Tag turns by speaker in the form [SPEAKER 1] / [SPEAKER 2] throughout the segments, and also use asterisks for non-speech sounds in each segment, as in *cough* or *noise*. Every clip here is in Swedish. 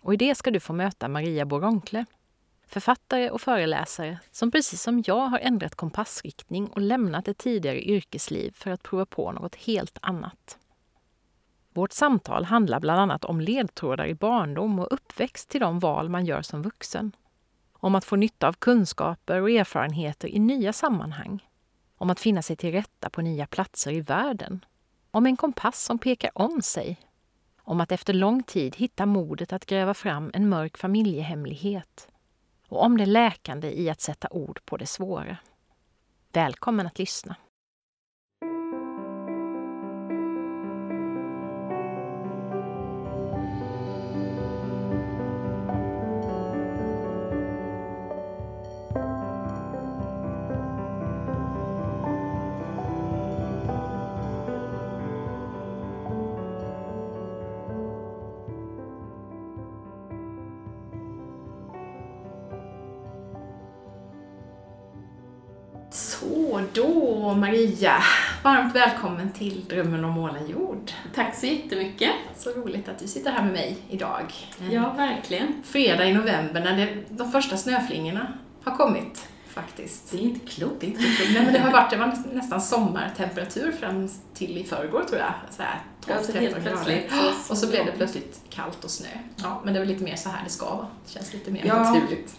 [SPEAKER 1] och i det ska du få möta Maria Boronkle, författare och föreläsare som precis som jag har ändrat kompassriktning och lämnat ett tidigare yrkesliv för att prova på något helt annat. Vårt samtal handlar bland annat om ledtrådar i barndom och uppväxt till de val man gör som vuxen. Om att få nytta av kunskaper och erfarenheter i nya sammanhang. Om att finna sig till rätta på nya platser i världen. Om en kompass som pekar om sig om att efter lång tid hitta modet att gräva fram en mörk familjehemlighet och om det läkande i att sätta ord på det svåra. Välkommen att lyssna! Då Maria, varmt välkommen till Drömmen om målen jord.
[SPEAKER 2] Tack så jättemycket.
[SPEAKER 1] Så roligt att du sitter här med mig idag.
[SPEAKER 2] Ja, verkligen.
[SPEAKER 1] Fredag i november när det, de första snöflingorna har kommit faktiskt.
[SPEAKER 2] Det är inte klokt.
[SPEAKER 1] Det är inte klokt. Nej, men det har varit det var nästan sommartemperatur fram till i förrgår tror jag. Så här 12,
[SPEAKER 2] Alltså
[SPEAKER 1] 13
[SPEAKER 2] helt plötsligt.
[SPEAKER 1] Och så blev det plötsligt kallt och snö. Ja, men det är väl lite mer så här det ska vara. Det känns lite mer
[SPEAKER 2] Ja.
[SPEAKER 1] naturligt.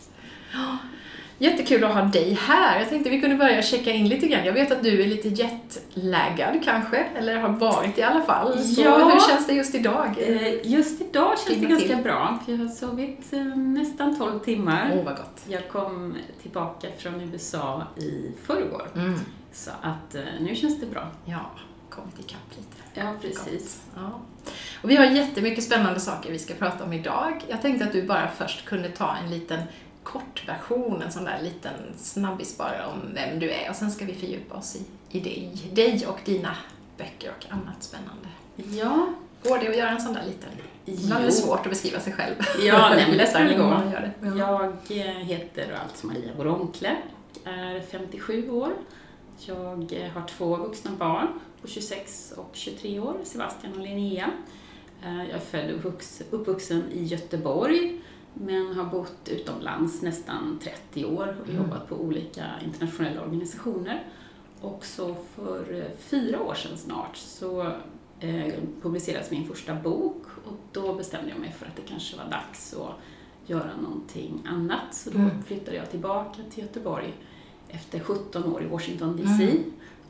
[SPEAKER 1] Jättekul att ha dig här. Jag tänkte vi kunde börja checka in lite grann. Jag vet att du är lite jetlaggad kanske, eller har varit i alla fall. Så
[SPEAKER 2] Ja.
[SPEAKER 1] hur känns det just idag?
[SPEAKER 2] Eh, Just idag känns det ganska
[SPEAKER 1] till.
[SPEAKER 2] bra, för jag har sovit eh, nästan 12 timmar.
[SPEAKER 1] Åh, vad gott.
[SPEAKER 2] Jag kom tillbaka från USA i förrgår,
[SPEAKER 1] Mm.
[SPEAKER 2] så att eh, nu känns det bra.
[SPEAKER 1] Ja, kommit ikapp lite.
[SPEAKER 2] Ja, precis.
[SPEAKER 1] Ja. Och vi har jättemycket spännande saker vi ska prata om idag. Jag tänkte att du bara först kunde ta en liten kortversion, en sån där liten snabbis bara om vem du är och sen ska vi fördjupa oss i, i dig, dig och dina böcker och annat spännande.
[SPEAKER 2] Ja,
[SPEAKER 1] Går det att göra en sån där liten? Ibland är det svårt att beskriva sig själv.
[SPEAKER 2] Ja, nej, men det skulle *laughs* gå.
[SPEAKER 1] man gör det. Ja.
[SPEAKER 2] jag eh, heter alltså Maria Boronkle och är 57 år. Jag eh, har två vuxna barn på 26 och 23 år, Sebastian och Linnea. Eh, Jag är född och uppvux- uppvuxen i Göteborg men har bott utomlands nästan 30 år och
[SPEAKER 1] Mm.
[SPEAKER 2] jobbat på olika internationella organisationer. Och så för eh, fyra år sedan snart så eh, publicerades min första bok och då bestämde jag mig för att det kanske var dags att göra någonting annat. Så då
[SPEAKER 1] Mm.
[SPEAKER 2] flyttade jag tillbaka till Göteborg efter 17 år i Washington DC
[SPEAKER 1] Mm.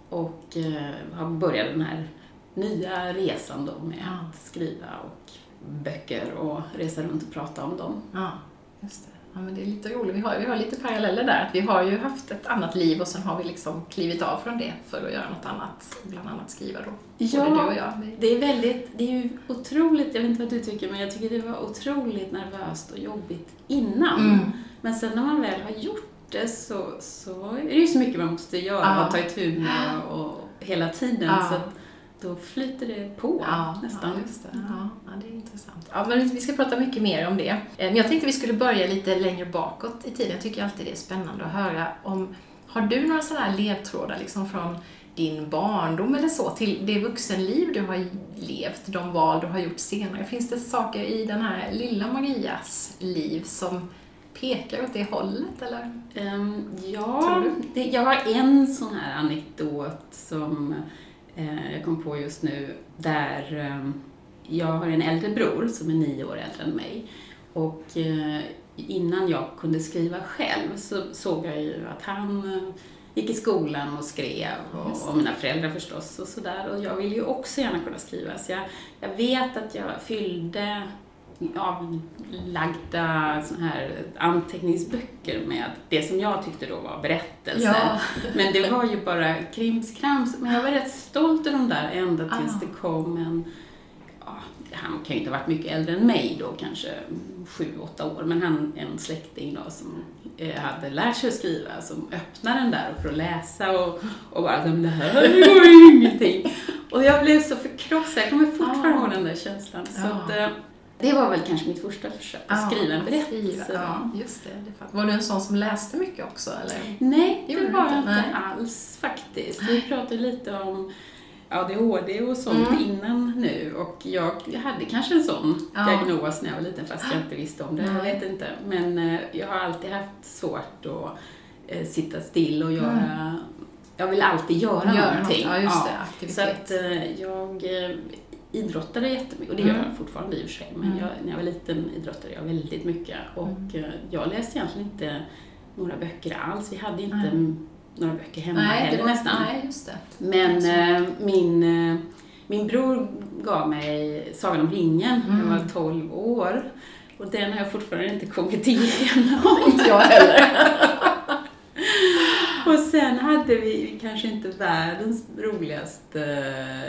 [SPEAKER 2] och eh, börjat den här nya resan då med
[SPEAKER 1] Ja.
[SPEAKER 2] att skriva och böcker och resa runt och prata om dem.
[SPEAKER 1] Ja, just det. Ja, men det är lite roligt. Vi har, vi har lite paralleller där. Att vi har ju haft ett annat liv och sen har vi liksom klivit av från det för att göra något annat. Bland annat skriva då. Både du och jag.
[SPEAKER 2] Det är väldigt, det är ju otroligt, jag vet inte vad du tycker, men jag tycker det var otroligt nervöst och jobbigt innan.
[SPEAKER 1] Mm.
[SPEAKER 2] Men sen när man väl har gjort det så, så är det ju så mycket man måste göra
[SPEAKER 1] Ja.
[SPEAKER 2] och ta itu med och hela tiden.
[SPEAKER 1] Ja.
[SPEAKER 2] Så att då flyter det på
[SPEAKER 1] Ja,
[SPEAKER 2] nästan.
[SPEAKER 1] Ja, just det. Ja, ja, det är intressant. Ja, men vi ska prata mycket mer om det. Eh, Men jag tänkte vi skulle börja lite längre bakåt i tiden. Jag tycker alltid det är spännande att höra om... Har du några sådana här ledtrådar liksom från din barndom eller så till det vuxenliv du har levt, de val du har gjort senare? Finns det saker i den här lilla Marias liv som pekar åt det hållet eller? Tror
[SPEAKER 2] ja, det, jag har en sån här anekdot som jag kom på just nu där eh, jag har en äldre bror som är nio år äldre än mig. Och eh, innan jag kunde skriva själv så såg jag ju att han eh, gick i skolan och skrev och, och mina föräldrar förstås och sådär. Och jag vill ju också gärna kunna skriva. Så jag, jag vet att jag fyllde avlagda såna här anteckningsböcker med det som jag tyckte då var berättelser.
[SPEAKER 1] Ja.
[SPEAKER 2] Men det var ju bara krimskrams. Men jag var rätt stolt över de där ända tills
[SPEAKER 1] Ah.
[SPEAKER 2] det kom en han kan ju inte ha varit mycket äldre än mig då, kanske sju, åtta år, men han, en släkting då som eh, hade lärt sig att skriva, som öppnade den där för att läsa och, och bara, det här går ju ingenting. Och jag blev så förkrossad, jag kommer fortfarande ihåg den där känslan. Så att, eh, det var väl kanske mitt första försök att skriva en berättelse.
[SPEAKER 1] Ja, just det. det var du en sån som läste mycket också, eller?
[SPEAKER 2] Nej, det
[SPEAKER 1] du
[SPEAKER 2] var
[SPEAKER 1] inte?
[SPEAKER 2] jag inte
[SPEAKER 1] Nej.
[SPEAKER 2] alls faktiskt. Vi pratade lite om ADHD och sånt
[SPEAKER 1] Mm.
[SPEAKER 2] innan nu och jag hade kanske en sån
[SPEAKER 1] Ja.
[SPEAKER 2] diagnos när jag var liten fast jag inte visste om det. Jag
[SPEAKER 1] Nej.
[SPEAKER 2] vet inte. Men eh, jag har alltid haft svårt att eh, sitta still och göra Jag vill alltid göra
[SPEAKER 1] Mm. Göra
[SPEAKER 2] någonting.
[SPEAKER 1] något. Ja, just det.
[SPEAKER 2] Så att eh, jag idrottade jättemycket och det gör
[SPEAKER 1] Mm.
[SPEAKER 2] jag fortfarande i och för sig. Men
[SPEAKER 1] Mm.
[SPEAKER 2] jag, när jag var liten idrottade jag väldigt mycket och eh, jag läste egentligen inte några böcker alls. Vi hade inte mm, några böcker hemma
[SPEAKER 1] nej,
[SPEAKER 2] heller
[SPEAKER 1] var,
[SPEAKER 2] nästan.
[SPEAKER 1] nej, just det.
[SPEAKER 2] Men
[SPEAKER 1] Alltså.
[SPEAKER 2] eh, min, eh, min bror gav mig Sagan om ringen när jag
[SPEAKER 1] Mm.
[SPEAKER 2] var 12 år. Och den har jag fortfarande inte kommit igenom. *laughs* *laughs*
[SPEAKER 1] Inte jag heller. *laughs* *laughs*
[SPEAKER 2] Och sen hade vi kanske inte världens roligaste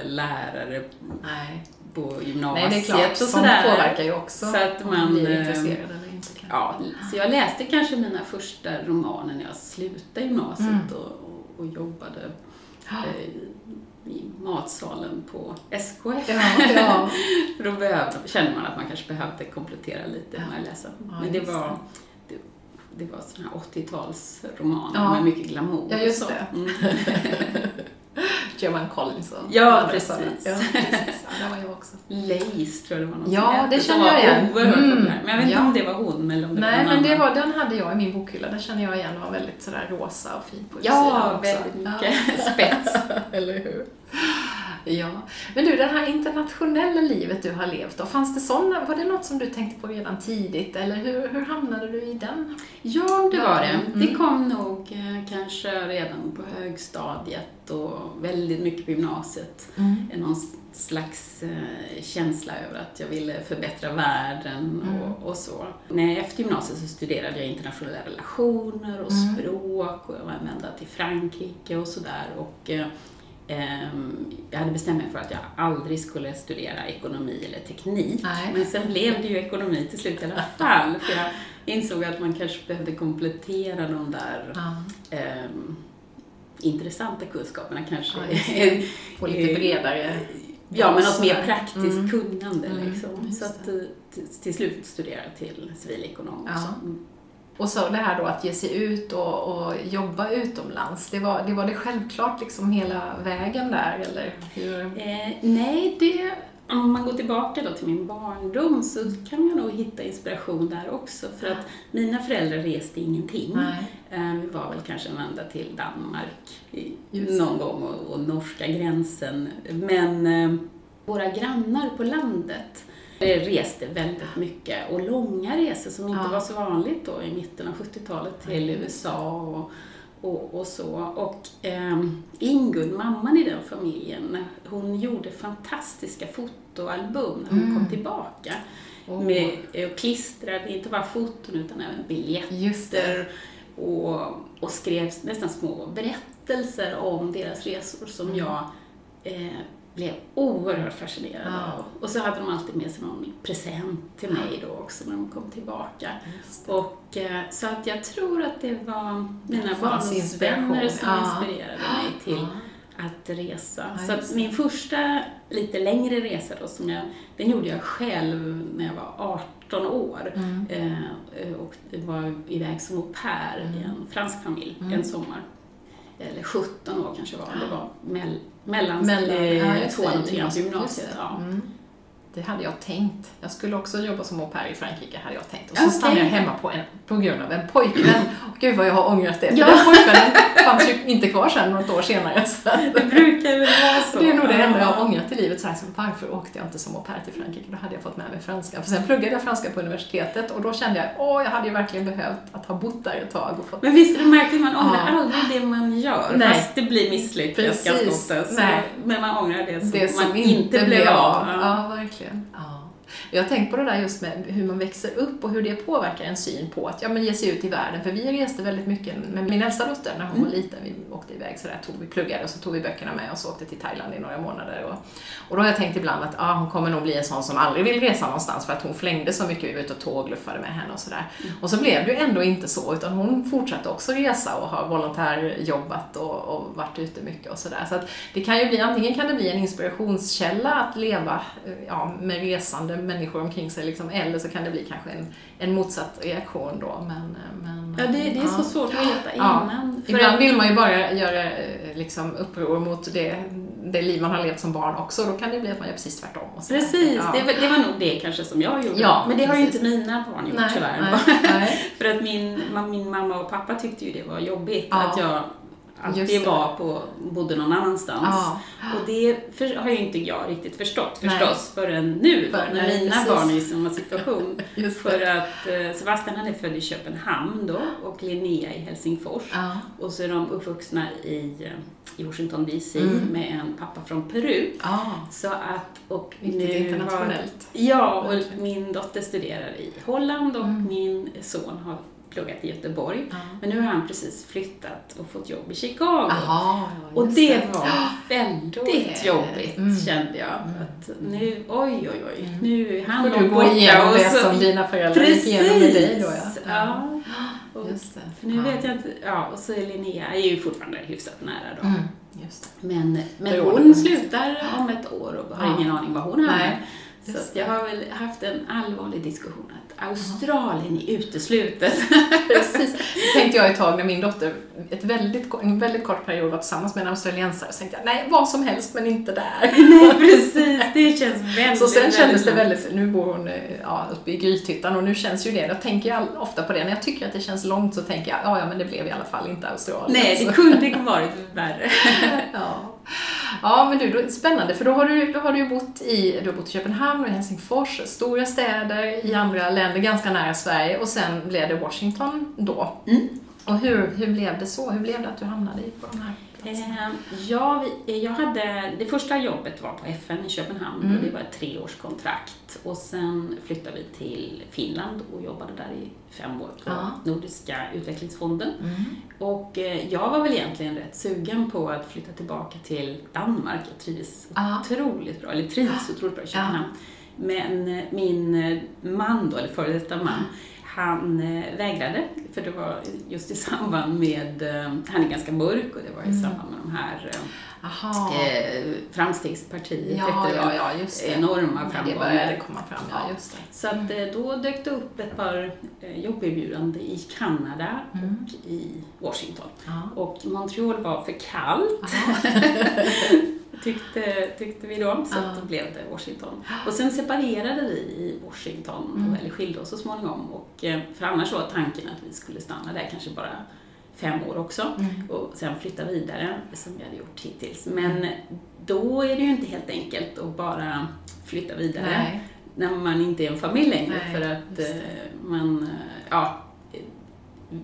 [SPEAKER 2] lärare
[SPEAKER 1] Nej.
[SPEAKER 2] på
[SPEAKER 1] nej,
[SPEAKER 2] gymnasiet
[SPEAKER 1] det är klart.
[SPEAKER 2] och
[SPEAKER 1] Sånt
[SPEAKER 2] sådär.
[SPEAKER 1] påverkar ju också
[SPEAKER 2] Så att
[SPEAKER 1] om
[SPEAKER 2] man,
[SPEAKER 1] blir
[SPEAKER 2] eh,
[SPEAKER 1] intresserad eller inte.
[SPEAKER 2] Ja, så jag läste kanske mina första romaner när jag slutade gymnasiet
[SPEAKER 1] Mm.
[SPEAKER 2] och, och, och jobbade
[SPEAKER 1] Ja.
[SPEAKER 2] eh, i matsalen på SKF.
[SPEAKER 1] Ja, ja. *laughs*
[SPEAKER 2] För då behövde, kände man att man kanske behövde komplettera lite
[SPEAKER 1] Ja.
[SPEAKER 2] med att läsa.
[SPEAKER 1] Ja,
[SPEAKER 2] Men det var, det, det var såna här 80-talsromaner
[SPEAKER 1] Ja.
[SPEAKER 2] med mycket glamour.
[SPEAKER 1] Ja, just det.
[SPEAKER 2] Mm.
[SPEAKER 1] Joanne Collins och
[SPEAKER 2] Ja, precis.
[SPEAKER 1] sådana. Ja, precis. Ja, där var jag också.
[SPEAKER 2] Lace tror jag det var någon
[SPEAKER 1] Ja, det känner jag igen. Mm.
[SPEAKER 2] Men jag vet inte
[SPEAKER 1] Ja.
[SPEAKER 2] om det var hon eller om det
[SPEAKER 1] Nej,
[SPEAKER 2] var någon
[SPEAKER 1] men det var, den hade jag i min bokhylla. Den känner jag igen. Den var väldigt sådär rosa och fin på
[SPEAKER 2] Ja,
[SPEAKER 1] utsidan också.
[SPEAKER 2] väldigt mycket *laughs* spets. *laughs*
[SPEAKER 1] Eller hur? Ja. Men du, det här internationella livet du har levt då, fanns det sådana, var det något som du tänkte på redan tidigt eller hur, hur hamnade du i den?
[SPEAKER 2] Ja, det var det.
[SPEAKER 1] Mm.
[SPEAKER 2] Det kom nog eh, kanske redan på högstadiet och väldigt mycket på gymnasiet. En Någon slags eh, känsla över att jag ville förbättra världen
[SPEAKER 1] Mm.
[SPEAKER 2] och, och så. När efter gymnasiet så studerade jag internationella relationer och
[SPEAKER 1] Mm.
[SPEAKER 2] språk och jag var ända till Frankrike och sådär. Och, eh, jag hade bestämt mig för att jag aldrig skulle studera ekonomi eller teknik.
[SPEAKER 1] Nej.
[SPEAKER 2] Men sen blev det ju ekonomi till slut i alla fall. För jag insåg att man kanske behövde komplettera de där
[SPEAKER 1] Ja,
[SPEAKER 2] ehm, intressanta kunskaperna kanske.
[SPEAKER 1] Ja, *laughs* få lite bredare
[SPEAKER 2] ja, men något mer praktiskt
[SPEAKER 1] Mm.
[SPEAKER 2] kunnande
[SPEAKER 1] Mm,
[SPEAKER 2] liksom.
[SPEAKER 1] just
[SPEAKER 2] Så att eh, till, till slut studerade jag till civilekonom också. Mm.
[SPEAKER 1] Och så det här då att ge sig ut och, och jobba utomlands, det var, det var det självklart liksom hela vägen där eller hur?
[SPEAKER 2] Eh, nej, det, om man går tillbaka då till min barndom så kan man nog hitta inspiration där också. För att mina föräldrar reste ingenting.
[SPEAKER 1] Nej.
[SPEAKER 2] Eh, Vi var väl kanske en vända till Danmark någon gång och, och norska gränsen. Men eh, våra grannar på landet eh, reste väldigt mycket och långa resor som inte
[SPEAKER 1] Ja.
[SPEAKER 2] var så vanligt då i mitten av 70-talet till
[SPEAKER 1] Nej.
[SPEAKER 2] USA och, och, och så. Och eh, Ingun, mamman i den familjen, hon gjorde fantastiska fotoalbum när hon
[SPEAKER 1] Mm.
[SPEAKER 2] kom tillbaka.
[SPEAKER 1] Åh.
[SPEAKER 2] Med, eh, och klistrade inte bara foton utan även biljetter och, och skrev nästan små berättelser om deras resor som
[SPEAKER 1] Mm.
[SPEAKER 2] jag eh, blev oerhört fascinerad av. Och så hade de alltid med sig någon present till mig då också när de kom tillbaka. Och, eh, så att jag tror att det var mina barndomsvänner som
[SPEAKER 1] Ja.
[SPEAKER 2] inspirerade mig till
[SPEAKER 1] Ja.
[SPEAKER 2] att resa.
[SPEAKER 1] Ja,
[SPEAKER 2] så att min första lite längre resa då, som jag, den gjorde jag själv när jag var 18 år.
[SPEAKER 1] Mm.
[SPEAKER 2] Eh, och var iväg som au pair i
[SPEAKER 1] Mm.
[SPEAKER 2] en fransk familj
[SPEAKER 1] Mm.
[SPEAKER 2] en sommar. Eller 17 år kanske var det var mellan,
[SPEAKER 1] Mellan,
[SPEAKER 2] eh,
[SPEAKER 1] ja,
[SPEAKER 2] tvåan och trean på
[SPEAKER 1] just
[SPEAKER 2] gymnasiet. Ja.
[SPEAKER 1] Mm. Det hade jag tänkt. Jag skulle också jobba som au pair i Frankrike, hade jag tänkt. Och så
[SPEAKER 2] Okej.
[SPEAKER 1] stannade jag hemma på, en, på grund av en pojkvän. *clears throat* Och gud vad jag har ångrat det. För
[SPEAKER 2] Ja.
[SPEAKER 1] den pojkvännen fanns ju inte kvar sen något år senare. Så.
[SPEAKER 2] Det brukar väl vara så.
[SPEAKER 1] Det är nog det enda jag har ångrat i livet. Så här, så varför åkte jag inte som au pair till Frankrike? Då hade jag fått med mig franska. För sen pluggade jag franska på universitetet och då kände jag, åh, jag hade ju verkligen behövt att ha bott där ett tag och fått
[SPEAKER 2] Men visst är det märkligt, man ångrar
[SPEAKER 1] Ja.
[SPEAKER 2] aldrig det man gör.
[SPEAKER 1] Nej.
[SPEAKER 2] Fast det blir misslyckat ganska ofta. Men man ångrar det som,
[SPEAKER 1] det som
[SPEAKER 2] man inte blev av.
[SPEAKER 1] Ja.
[SPEAKER 2] Ja.
[SPEAKER 1] verkligen. Ja. Jag har tänkt på det där just med hur man växer upp och hur det påverkar en syn på att ja, men ge sig ut i världen. För vi reste väldigt mycket med min äldsta dotter när hon
[SPEAKER 2] Mm.
[SPEAKER 1] var liten. Vi åkte iväg sådär, tog, vi pluggade och så tog vi böckerna med och åkte till Thailand i några månader. Och, och då har jag tänkt ibland att ja, hon kommer nog bli en sån som aldrig vill resa någonstans för att hon flängde så mycket. Vi var ute och tågluffade med henne och sådär.
[SPEAKER 2] Mm.
[SPEAKER 1] Och så blev det ju ändå inte så utan hon fortsatte också resa och har volontärjobbat och, och varit ute mycket och sådär. Så att det kan ju bli, antingen kan det bli en inspirationskälla att leva eh, ja, med resande människor omkring sig liksom, eller så kan det bli kanske en, en motsatt reaktion då. Men, men,
[SPEAKER 2] Ja, det, det är så svårt att veta
[SPEAKER 1] Ja.
[SPEAKER 2] innan. För
[SPEAKER 1] Ibland vill man ju bara göra eh, liksom, uppror mot det, det liv man har levt som barn också. Då kan det bli att man gör precis tvärtom.
[SPEAKER 2] Precis,
[SPEAKER 1] Ja.
[SPEAKER 2] det, var- det var nog det kanske som jag gjorde.
[SPEAKER 1] Ja,
[SPEAKER 2] Men det har ju
[SPEAKER 1] precis.
[SPEAKER 2] inte mina barn gjort
[SPEAKER 1] Nej,
[SPEAKER 2] tyvärr.
[SPEAKER 1] nej, nej. *laughs*
[SPEAKER 2] För att min, min mamma och pappa tyckte ju det var jobbigt
[SPEAKER 1] Ja.
[SPEAKER 2] att jag alltid
[SPEAKER 1] det.
[SPEAKER 2] var på, bodde någon annanstans.
[SPEAKER 1] Ja.
[SPEAKER 2] Och det för, har ju inte jag riktigt förstått
[SPEAKER 1] Nej.
[SPEAKER 2] förstås förrän nu då,
[SPEAKER 1] För-
[SPEAKER 2] när
[SPEAKER 1] nej,
[SPEAKER 2] mina
[SPEAKER 1] precis.
[SPEAKER 2] barn är i samma situation. *laughs* För att eh, Sebastian han är född i Köpenhamn då och Linnea i Helsingfors.
[SPEAKER 1] Ja.
[SPEAKER 2] Och så är de uppvuxna i, eh, i Washington DC
[SPEAKER 1] Mm.
[SPEAKER 2] med en pappa från Peru.
[SPEAKER 1] Ja,
[SPEAKER 2] Så att, och
[SPEAKER 1] Riktigt
[SPEAKER 2] nu har,
[SPEAKER 1] internationellt.
[SPEAKER 2] Ja, och min dotter studerar i Holland och
[SPEAKER 1] Mm.
[SPEAKER 2] min son har pluggat i Göteborg.
[SPEAKER 1] Ja.
[SPEAKER 2] Men nu har han precis flyttat och fått jobb i Chicago.
[SPEAKER 1] Jaha, ja,
[SPEAKER 2] Och det var väldigt jobbigt
[SPEAKER 1] mm.
[SPEAKER 2] kände jag.
[SPEAKER 1] Mm.
[SPEAKER 2] Att nu, oj oj oj,
[SPEAKER 1] Mm.
[SPEAKER 2] nu är han
[SPEAKER 1] Får du gå igenom
[SPEAKER 2] och
[SPEAKER 1] det som dina föräldrar gick igenom med dig då ja.
[SPEAKER 2] Ja. Och,
[SPEAKER 1] Just det.
[SPEAKER 2] för nu
[SPEAKER 1] ja.
[SPEAKER 2] vet jag inte, ja, och så är Linnea är ju fortfarande hyfsat nära då.
[SPEAKER 1] Mm.
[SPEAKER 2] Men, men hon slutar om ett år och har
[SPEAKER 1] Ja.
[SPEAKER 2] ingen aning var hon hamnar. Så jag har väl haft en allvarlig diskussion Australien är uteslutet. *laughs*
[SPEAKER 1] Precis. Det tänkte jag ett tag när min dotter ett väldigt, en väldigt kort period var tillsammans med en australiensare. Så tänkte jag, nej, vad som helst men inte där. *laughs*
[SPEAKER 2] Nej, precis. Det känns väldigt,
[SPEAKER 1] Så sen kändes det väldigt, nu bor hon eh, ja, uppe i Grythyttan och nu känns ju det, jag tänker all- ofta på det, när jag tycker att det känns långt så tänker jag, ja ja men det blev i alla fall inte Australien.
[SPEAKER 2] Nej, det kunde varit värre. *laughs*
[SPEAKER 1] Ja. ja, men du, då, spännande, för då har, du, då har du bott i, du har bott i Köpenhamn och Helsingfors, stora städer i andra länder, ganska nära Sverige, och sen blev det Washington då.
[SPEAKER 2] Mm.
[SPEAKER 1] Och hur, hur blev det så? Hur blev det att du hamnade i- på de här platserna?
[SPEAKER 2] Eh, ja, vi, jag hade, det första jobbet var på FN i Köpenhamn
[SPEAKER 1] Mm.
[SPEAKER 2] och det var ett treårskontrakt. Och sen flyttade vi till Finland och jobbade där i fem år på
[SPEAKER 1] Ja.
[SPEAKER 2] Nordiska utvecklingsfonden.
[SPEAKER 1] Mm.
[SPEAKER 2] Och eh, jag var väl egentligen rätt sugen på att flytta tillbaka till Danmark. Jag trivdes
[SPEAKER 1] Ja.
[SPEAKER 2] otroligt bra, eller trivs otroligt bra i Köpenhamn. Men eh, min eh, man då, eller före detta man, han eh, vägrade, för det var just i samband med, han är ganska mörk och det var i
[SPEAKER 1] Mm.
[SPEAKER 2] samband med de här
[SPEAKER 1] Aha.
[SPEAKER 2] eh, Framstegspartiet,
[SPEAKER 1] ja,
[SPEAKER 2] hette
[SPEAKER 1] ja,
[SPEAKER 2] det.
[SPEAKER 1] ja, just det.
[SPEAKER 2] enorma
[SPEAKER 1] Det
[SPEAKER 2] framgångar.
[SPEAKER 1] började komma fram, ja, just det.
[SPEAKER 2] Så att eh, då dök det upp ett par eh, jobberbjudanden i Kanada
[SPEAKER 1] Mm.
[SPEAKER 2] och i Washington.
[SPEAKER 1] Ja.
[SPEAKER 2] Och Montreal var för kallt, *laughs* tyckte, tyckte vi då, så
[SPEAKER 1] Ja.
[SPEAKER 2] att då blev det Washington. Och sen separerade vi i Washington,
[SPEAKER 1] Mm.
[SPEAKER 2] eller skilde oss så småningom. Och, eh, för annars var tanken att vi skulle stanna där kanske bara fem år också
[SPEAKER 1] Mm.
[SPEAKER 2] och sen flytta vidare, som vi hade gjort hittills. Men då är det ju inte helt enkelt att bara flytta vidare
[SPEAKER 1] Nej.
[SPEAKER 2] när man inte är en familj längre
[SPEAKER 1] Nej,
[SPEAKER 2] för att eh, man, eh, ja,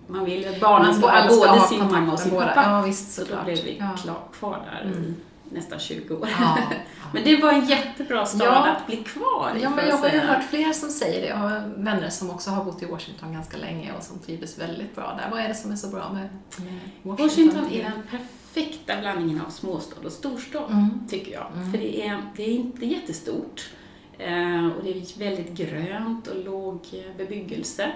[SPEAKER 2] man vill ju att barnen ska
[SPEAKER 1] ska
[SPEAKER 2] ha både sin mamma och sin pappa.
[SPEAKER 1] Ja, visst,
[SPEAKER 2] så då blev vi
[SPEAKER 1] Ja.
[SPEAKER 2] kvar där
[SPEAKER 1] Mm.
[SPEAKER 2] i nästan 20 år.
[SPEAKER 1] Ja. *laughs*
[SPEAKER 2] Men det var en jättebra stad
[SPEAKER 1] Ja.
[SPEAKER 2] att bli kvar i,
[SPEAKER 1] Ja, men jag har ju hört fler som säger det. Jag har vänner som också har bott i Washington ganska länge och som trivdes väldigt bra där. Vad är det som är så bra med Washington?
[SPEAKER 2] Washington är den perfekta blandningen av småstad och storstad,
[SPEAKER 1] Mm.
[SPEAKER 2] tycker jag.
[SPEAKER 1] Mm.
[SPEAKER 2] För det är, det är inte jättestort. Eh, och det är väldigt grönt och låg bebyggelse.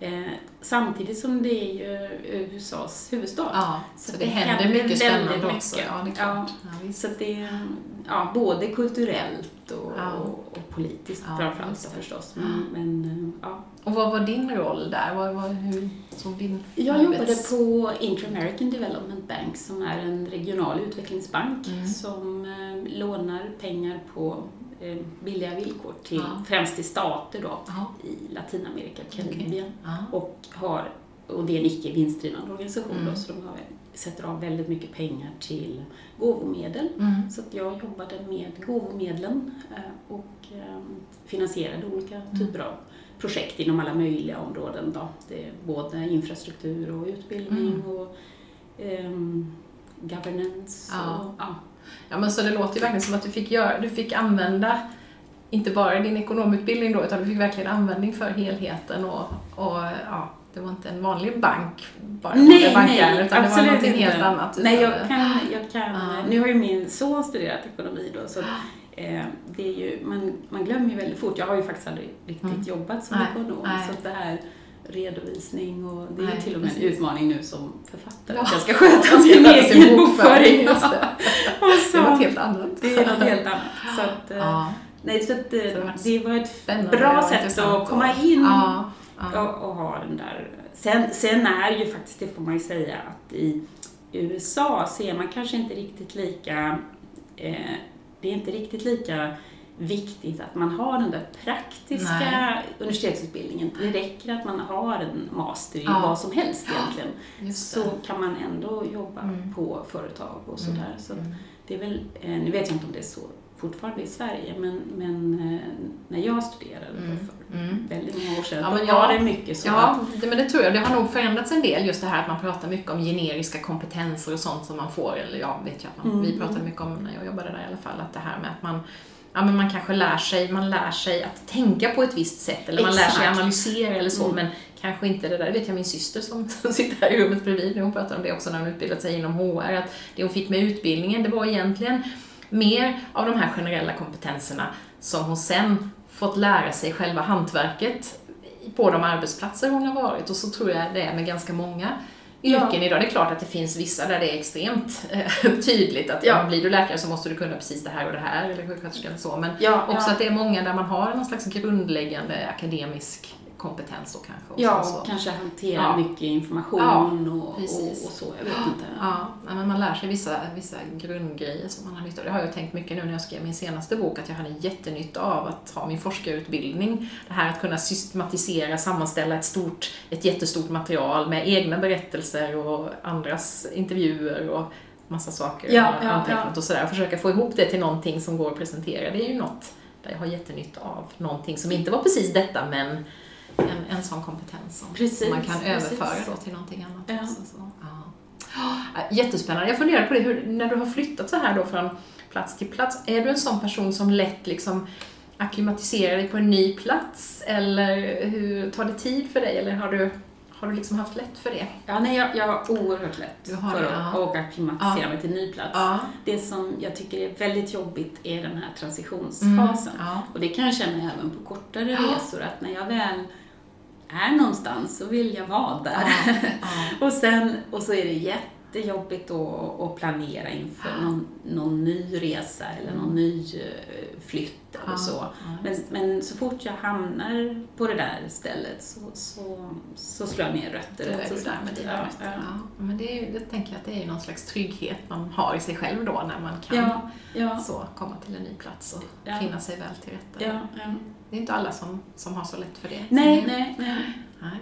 [SPEAKER 1] Mm.
[SPEAKER 2] Eh, samtidigt som det är ju USAs huvudstad.
[SPEAKER 1] Ja, så,
[SPEAKER 2] Så
[SPEAKER 1] det,
[SPEAKER 2] det
[SPEAKER 1] händer mycket spännande
[SPEAKER 2] mycket.
[SPEAKER 1] också. Ja, det är klart. Ja. visst.
[SPEAKER 2] Så det är ja, både kulturellt och,
[SPEAKER 1] Ja.
[SPEAKER 2] och, och politiskt
[SPEAKER 1] Ja,
[SPEAKER 2] framförallt förstås. Men, men eh, ja.
[SPEAKER 1] Och vad var din roll där? Vad, vad, hur såg din
[SPEAKER 2] Jag jobbade
[SPEAKER 1] arbets-
[SPEAKER 2] på Inter-American Development Bank som är en regional utvecklingsbank
[SPEAKER 1] Mm.
[SPEAKER 2] som lånar pengar på billiga villkor till
[SPEAKER 1] Ja.
[SPEAKER 2] främst till stater då
[SPEAKER 1] Ja.
[SPEAKER 2] i Latinamerika. Karibien.
[SPEAKER 1] Ja.
[SPEAKER 2] Och, har, och det är en icke vinstdrivande organisation
[SPEAKER 1] Mm.
[SPEAKER 2] då, så de har, sätter av väldigt mycket pengar till gåvomedel.
[SPEAKER 1] Mm.
[SPEAKER 2] Så att jag jobbade med gåvomedlen eh, och eh, finansierade olika
[SPEAKER 1] Mm.
[SPEAKER 2] typer av projekt inom alla möjliga områden. Då. Det är både infrastruktur och utbildning
[SPEAKER 1] Mm.
[SPEAKER 2] och ehm, governance.
[SPEAKER 1] Ja.
[SPEAKER 2] Och, ja.
[SPEAKER 1] Ja, men så det låter ju verkligen som att du fick, göra, du fick använda inte bara din ekonomutbildning då, utan du fick verkligen användning för helheten och, och ja, det var inte en vanlig bank, bara
[SPEAKER 2] nej,
[SPEAKER 1] bankär,
[SPEAKER 2] nej,
[SPEAKER 1] utan det var
[SPEAKER 2] inte.
[SPEAKER 1] helt annat.
[SPEAKER 2] Nej, jag kan, jag kan
[SPEAKER 1] Ah.
[SPEAKER 2] nu har ju min son studerat ekonomi då, så eh, det är ju, man, man glömmer ju väldigt fort. Jag har ju faktiskt aldrig riktigt
[SPEAKER 1] Mm.
[SPEAKER 2] jobbat som
[SPEAKER 1] Nej,
[SPEAKER 2] ekonom,
[SPEAKER 1] nej.
[SPEAKER 2] så det här redovisning och det är
[SPEAKER 1] Nej,
[SPEAKER 2] till och med en
[SPEAKER 1] precis.
[SPEAKER 2] utmaning nu som författare.
[SPEAKER 1] Ja.
[SPEAKER 2] att Jag ska sköta min egen
[SPEAKER 1] bokföring, det. *laughs*
[SPEAKER 2] Och
[SPEAKER 1] Det
[SPEAKER 2] så,
[SPEAKER 1] något helt annat.
[SPEAKER 2] det är något helt annat. Så att, eh,
[SPEAKER 1] Ja,
[SPEAKER 2] nej, så att, eh,
[SPEAKER 1] det var
[SPEAKER 2] det var ett bra sätt att komma in
[SPEAKER 1] Ja, ja.
[SPEAKER 2] och, och ha den där. Sen, sen är ju faktiskt, det får man ju säga, att i USA så är man kanske inte riktigt lika, eh, det är inte riktigt lika viktigt att man har den där praktiska
[SPEAKER 1] Nej.
[SPEAKER 2] universitetsutbildningen. Det räcker att man har en master i
[SPEAKER 1] Ja.
[SPEAKER 2] vad som helst egentligen. Så kan man ändå jobba
[SPEAKER 1] Mm.
[SPEAKER 2] på företag och sådär.
[SPEAKER 1] Mm,
[SPEAKER 2] Så
[SPEAKER 1] mm.
[SPEAKER 2] det är väl, eh, nu vet jag inte om det är så fortfarande i Sverige, men, men eh, när jag studerade
[SPEAKER 1] Mm,
[SPEAKER 2] för
[SPEAKER 1] mm.
[SPEAKER 2] väldigt många år sedan,
[SPEAKER 1] Ja,
[SPEAKER 2] då
[SPEAKER 1] men
[SPEAKER 2] var
[SPEAKER 1] jag-
[SPEAKER 2] det mycket så
[SPEAKER 1] Ja, det, men det tror jag. Det har nog förändrats en del, just det här att man pratar mycket om generiska kompetenser och sånt som man får, eller jag vet ju att man,
[SPEAKER 2] Mm.
[SPEAKER 1] vi pratade mycket om när jag jobbade där i alla fall, att det här med att man Ja, men man kanske lär sig, man lär sig att tänka på ett visst sätt eller man lär sig
[SPEAKER 2] Exakt.
[SPEAKER 1] analysera eller så,
[SPEAKER 2] Mm.
[SPEAKER 1] men kanske inte det där. Det vet jag min syster som, *laughs* som sitter här i rummet bredvid, när hon pratar om det också när hon utbildat sig inom HR, att det hon fick med utbildningen, det var egentligen mer av de här generella kompetenserna som hon sen fått lära sig själva hantverket på de arbetsplatser hon har varit och så tror jag det är med ganska många yrken
[SPEAKER 2] Ja.
[SPEAKER 1] idag. Det är klart att det finns vissa där det är extremt eh, *laughs* tydligt att
[SPEAKER 2] Ja.
[SPEAKER 1] blir du läkare så måste du kunna precis det här och det här eller sjuksköterska eller så. Men
[SPEAKER 2] Ja,
[SPEAKER 1] också att det är många där man har någon slags grundläggande akademisk kompetens då kanske. Och
[SPEAKER 2] Ja,
[SPEAKER 1] så.
[SPEAKER 2] kanske hantera
[SPEAKER 1] Ja.
[SPEAKER 2] mycket information
[SPEAKER 1] Ja,
[SPEAKER 2] och, och, och så, jag vet inte.
[SPEAKER 1] Ja, men man lär sig vissa, vissa grundgrejer som man har nytta av. Det har jag tänkt mycket nu när jag skrev min senaste bok, att jag hade jättenytta av att ha min forskarutbildning. Det här att kunna systematisera, sammanställa ett, stort, ett jättestort material med egna berättelser och andras intervjuer och massa saker
[SPEAKER 2] Ja, ja,
[SPEAKER 1] antecknat och sådär. Försöka få ihop det till någonting som går att presentera. Det är ju något där jag har jättenytta av. Någonting som inte var precis detta, men en, en sån kompetens som
[SPEAKER 2] Precis,
[SPEAKER 1] man kan
[SPEAKER 2] precis.
[SPEAKER 1] överföra då till någonting annat.
[SPEAKER 2] Ja.
[SPEAKER 1] också, så. Ja. Ja, Jättespännande. Jag funderar på det, hur, när du har flyttat så här då från plats till plats, är du en sån person som lätt liksom akklimatiserar dig på en ny plats? Eller hur tar det tid för dig? Eller har du, har du liksom haft lätt för det?
[SPEAKER 2] Ja, nej, jag, jag har oerhört lätt
[SPEAKER 1] Du har
[SPEAKER 2] för
[SPEAKER 1] det,
[SPEAKER 2] att
[SPEAKER 1] ja.
[SPEAKER 2] akklimatisera
[SPEAKER 1] Ja.
[SPEAKER 2] mig till ny plats.
[SPEAKER 1] Ja.
[SPEAKER 2] Det som jag tycker är väldigt jobbigt är den här transitionsfasen.
[SPEAKER 1] Mm. Ja.
[SPEAKER 2] Och det kan jag känna även på kortare
[SPEAKER 1] Ja.
[SPEAKER 2] resor, att när jag väl är någonstans så vill jag vara där.
[SPEAKER 1] Ja. Ja. *laughs*
[SPEAKER 2] och, sen, och så är det jättejobbigt då att planera inför någon, någon ny resa eller någon ny eh, flytt eller
[SPEAKER 1] Ja.
[SPEAKER 2] så.
[SPEAKER 1] Ja,
[SPEAKER 2] Men, men så fort jag hamnar på det där stället så, så, så slår jag ner rötter
[SPEAKER 1] Då är du där med dina
[SPEAKER 2] Ja,
[SPEAKER 1] rötter.
[SPEAKER 2] ja.
[SPEAKER 1] Ja. Men det, är, det tänker jag att det är någon slags trygghet man har i sig själv då när man kan
[SPEAKER 2] Ja, ja,
[SPEAKER 1] så komma till en ny plats och
[SPEAKER 2] Ja.
[SPEAKER 1] finna sig väl till rätta.
[SPEAKER 2] Ja, ja.
[SPEAKER 1] Det är inte alla som, som har så lätt för det.
[SPEAKER 2] Nej,
[SPEAKER 1] Mm.
[SPEAKER 2] nej, nej.
[SPEAKER 1] Nej,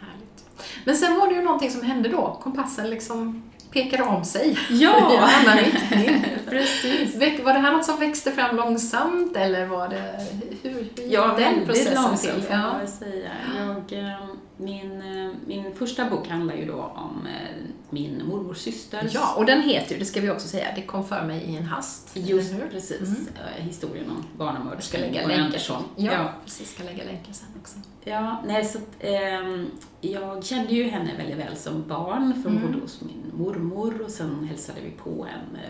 [SPEAKER 1] härligt. Men sen var det ju någonting som hände då. Kompassen liksom pekade om sig *laughs* i
[SPEAKER 2] Ja,
[SPEAKER 1] en annan riktning. *laughs*
[SPEAKER 2] precis.
[SPEAKER 1] Var det här något som växte fram långsamt eller var det, hur, hur gick
[SPEAKER 2] Ja,
[SPEAKER 1] den
[SPEAKER 2] väldigt
[SPEAKER 1] processen
[SPEAKER 2] långsamt
[SPEAKER 1] till?
[SPEAKER 2] får man
[SPEAKER 1] Ja.
[SPEAKER 2] väl säga. Jag, eh, min, eh, min första bok handlar ju då om eh, min mormors systers
[SPEAKER 1] ja, och den heter ju, det ska vi också säga, Det kom för mig i en hast.
[SPEAKER 2] Just
[SPEAKER 1] hur?
[SPEAKER 2] precis,
[SPEAKER 1] Mm.
[SPEAKER 2] eh, historien om
[SPEAKER 1] Jag ska lägga länkar. Ja,
[SPEAKER 2] Ja.
[SPEAKER 1] precis. Ska lägga länkar sen också.
[SPEAKER 2] Ja, nej, så ehm, jag kände ju henne väldigt väl som barn, för hon
[SPEAKER 1] Mm.
[SPEAKER 2] bodde hos min mormor och sen hälsade vi på henne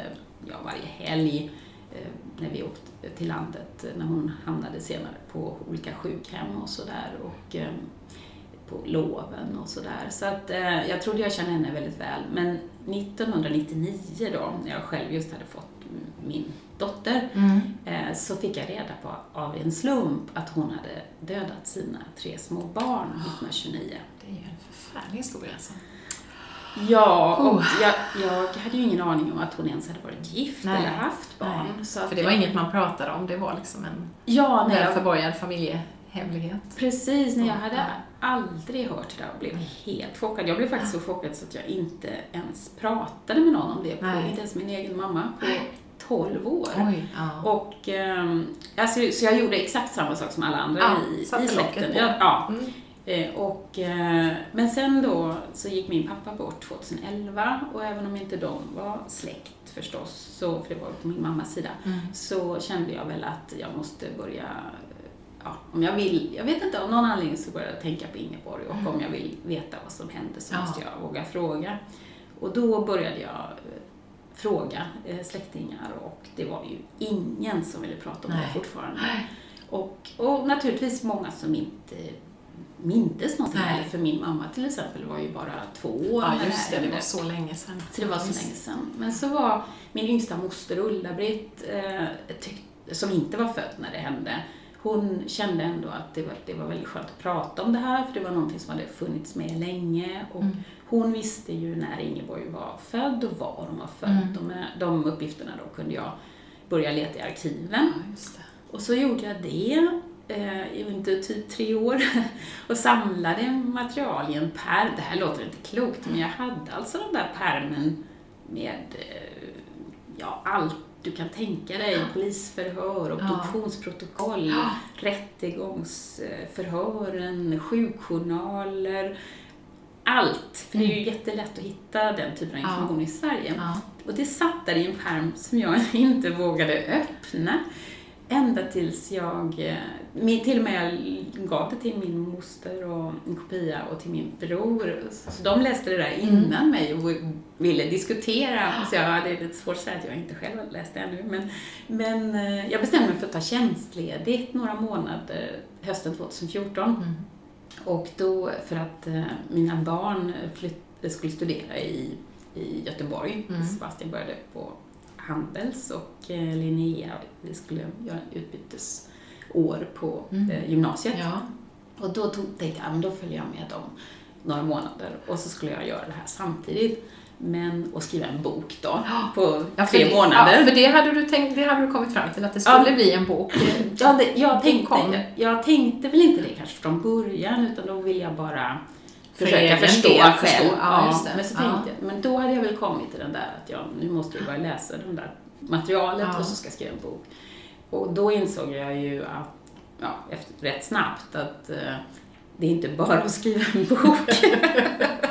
[SPEAKER 2] ja, varje helg eh, när vi åkte till landet, eh, när hon hamnade senare på olika sjukhem och sådär och ehm, på loven och sådär. Så att eh, jag trodde jag kände henne väldigt väl, men 1999 då, när jag själv just hade fått min dotter, eh, så fick jag reda på av en slump att hon hade dödat sina tre små barn 1929.
[SPEAKER 1] Det är ju en förfärlig historia alltså.
[SPEAKER 2] Ja, och
[SPEAKER 1] Oh.
[SPEAKER 2] jag, jag hade ju ingen aning om att hon ens hade varit gift
[SPEAKER 1] Nej.
[SPEAKER 2] eller haft barn.
[SPEAKER 1] Nej,
[SPEAKER 2] Så
[SPEAKER 1] För det var
[SPEAKER 2] jag,
[SPEAKER 1] inget man pratade om, det var liksom en
[SPEAKER 2] Ja,
[SPEAKER 1] väl förborgad familjehemlighet.
[SPEAKER 2] precis. Nej, jag
[SPEAKER 1] Ja.
[SPEAKER 2] hade aldrig hört det där och blev helt chockad. Jag blev faktiskt så chockad så att jag inte ens pratade med någon om det, på, inte ens min egen mamma, på 12 år.
[SPEAKER 1] Oj, ja.
[SPEAKER 2] Och, ehm, alltså, så jag gjorde exakt samma sak som alla andra
[SPEAKER 1] Ja,
[SPEAKER 2] i, i släkten. Jag, ja,
[SPEAKER 1] Mm.
[SPEAKER 2] Eh, och, eh, men sen då så gick min pappa bort 2011 och även om inte de var släkt förstås, så, för det var på min mammas sida,
[SPEAKER 1] Mm.
[SPEAKER 2] så kände jag väl att jag måste börja Ja, om jag vill, jag vet inte, av någon anledning så började jag tänka på Ingeborg och om jag vill veta vad som hände så
[SPEAKER 1] Ja.
[SPEAKER 2] måste jag våga fråga. Och då började jag eh, fråga eh, släktingar och det var ju ingen som ville prata om
[SPEAKER 1] Nej.
[SPEAKER 2] det fortfarande. Och, och naturligtvis många som inte mindes någonting
[SPEAKER 1] Nej.
[SPEAKER 2] för min mamma till exempel var ju bara två år
[SPEAKER 1] Ja, just det. Det var så länge sedan.
[SPEAKER 2] Så det var så länge sedan. Men så var min yngsta moster Ulla-Britt, eh, som inte var född när det hände, hon kände ändå att det var, det var väldigt skönt att prata om det här, för det var någonting som hade funnits med länge. Och
[SPEAKER 1] Mm.
[SPEAKER 2] Hon visste ju när Ingeborg var född och var hon var född.
[SPEAKER 1] Mm.
[SPEAKER 2] De, de uppgifterna då kunde jag börja leta i arkiven.
[SPEAKER 1] Ja.
[SPEAKER 2] Och så gjorde jag det eh, i under typ tre år *laughs* och samlade material i en pärm. Det här låter inte klokt, men jag hade alltså den där pärmen med eh, ja, allt du kan tänka dig. Polisförhör, obduktionsprotokoll, rättegångsförhören, sjukjournaler. Allt! För det är ju jättelätt att hitta den typen av
[SPEAKER 1] Ja.
[SPEAKER 2] information i Sverige.
[SPEAKER 1] Ja.
[SPEAKER 2] Och det satt där i en pärm som jag *laughs* inte vågade öppna. Ända tills jag, eh, min, till och med jag gav det till min moster och en kopia och till min bror. Så de läste det där innan mig och ville diskutera. Så jag hade lite svårt att säga att jag inte själv hade läst det ännu. Men, men eh, jag bestämde mig för att ta tjänstledigt några månader hösten 2014.
[SPEAKER 1] Mm.
[SPEAKER 2] Och då, för att eh, mina barn flytt, skulle studera i, i Göteborg.
[SPEAKER 1] Mm.
[SPEAKER 2] Sebastian började på Handels och eh, Linnea, vi skulle göra utbytesår på
[SPEAKER 1] Mm.
[SPEAKER 2] eh, gymnasiet.
[SPEAKER 1] Ja.
[SPEAKER 2] Och då tog, tänkte jag, då följer jag med dem några månader och så skulle jag göra det här samtidigt. Men, och skriva en bok då, på
[SPEAKER 1] Ja,
[SPEAKER 2] tre
[SPEAKER 1] det-
[SPEAKER 2] månader.
[SPEAKER 1] Ja, för det hade, du tänkt, det hade du kommit fram till, att det skulle
[SPEAKER 2] Ja.
[SPEAKER 1] bli en bok.
[SPEAKER 2] Ja, det, jag, tänkte,
[SPEAKER 1] kom.
[SPEAKER 2] jag tänkte väl inte det kanske från början, utan då ville jag bara
[SPEAKER 1] För
[SPEAKER 2] försöka förstå
[SPEAKER 1] del
[SPEAKER 2] själv.
[SPEAKER 1] förstå. Ja.
[SPEAKER 2] Men så tänkte jag, men då hade jag väl kommit till den där att jag, nu måste jag börja läsa det där materialet och så ska jag skriva en bok. Och då insåg jag ju att, ja, efter, rätt snabbt att eh, det är inte bara att skriva en bok. *laughs*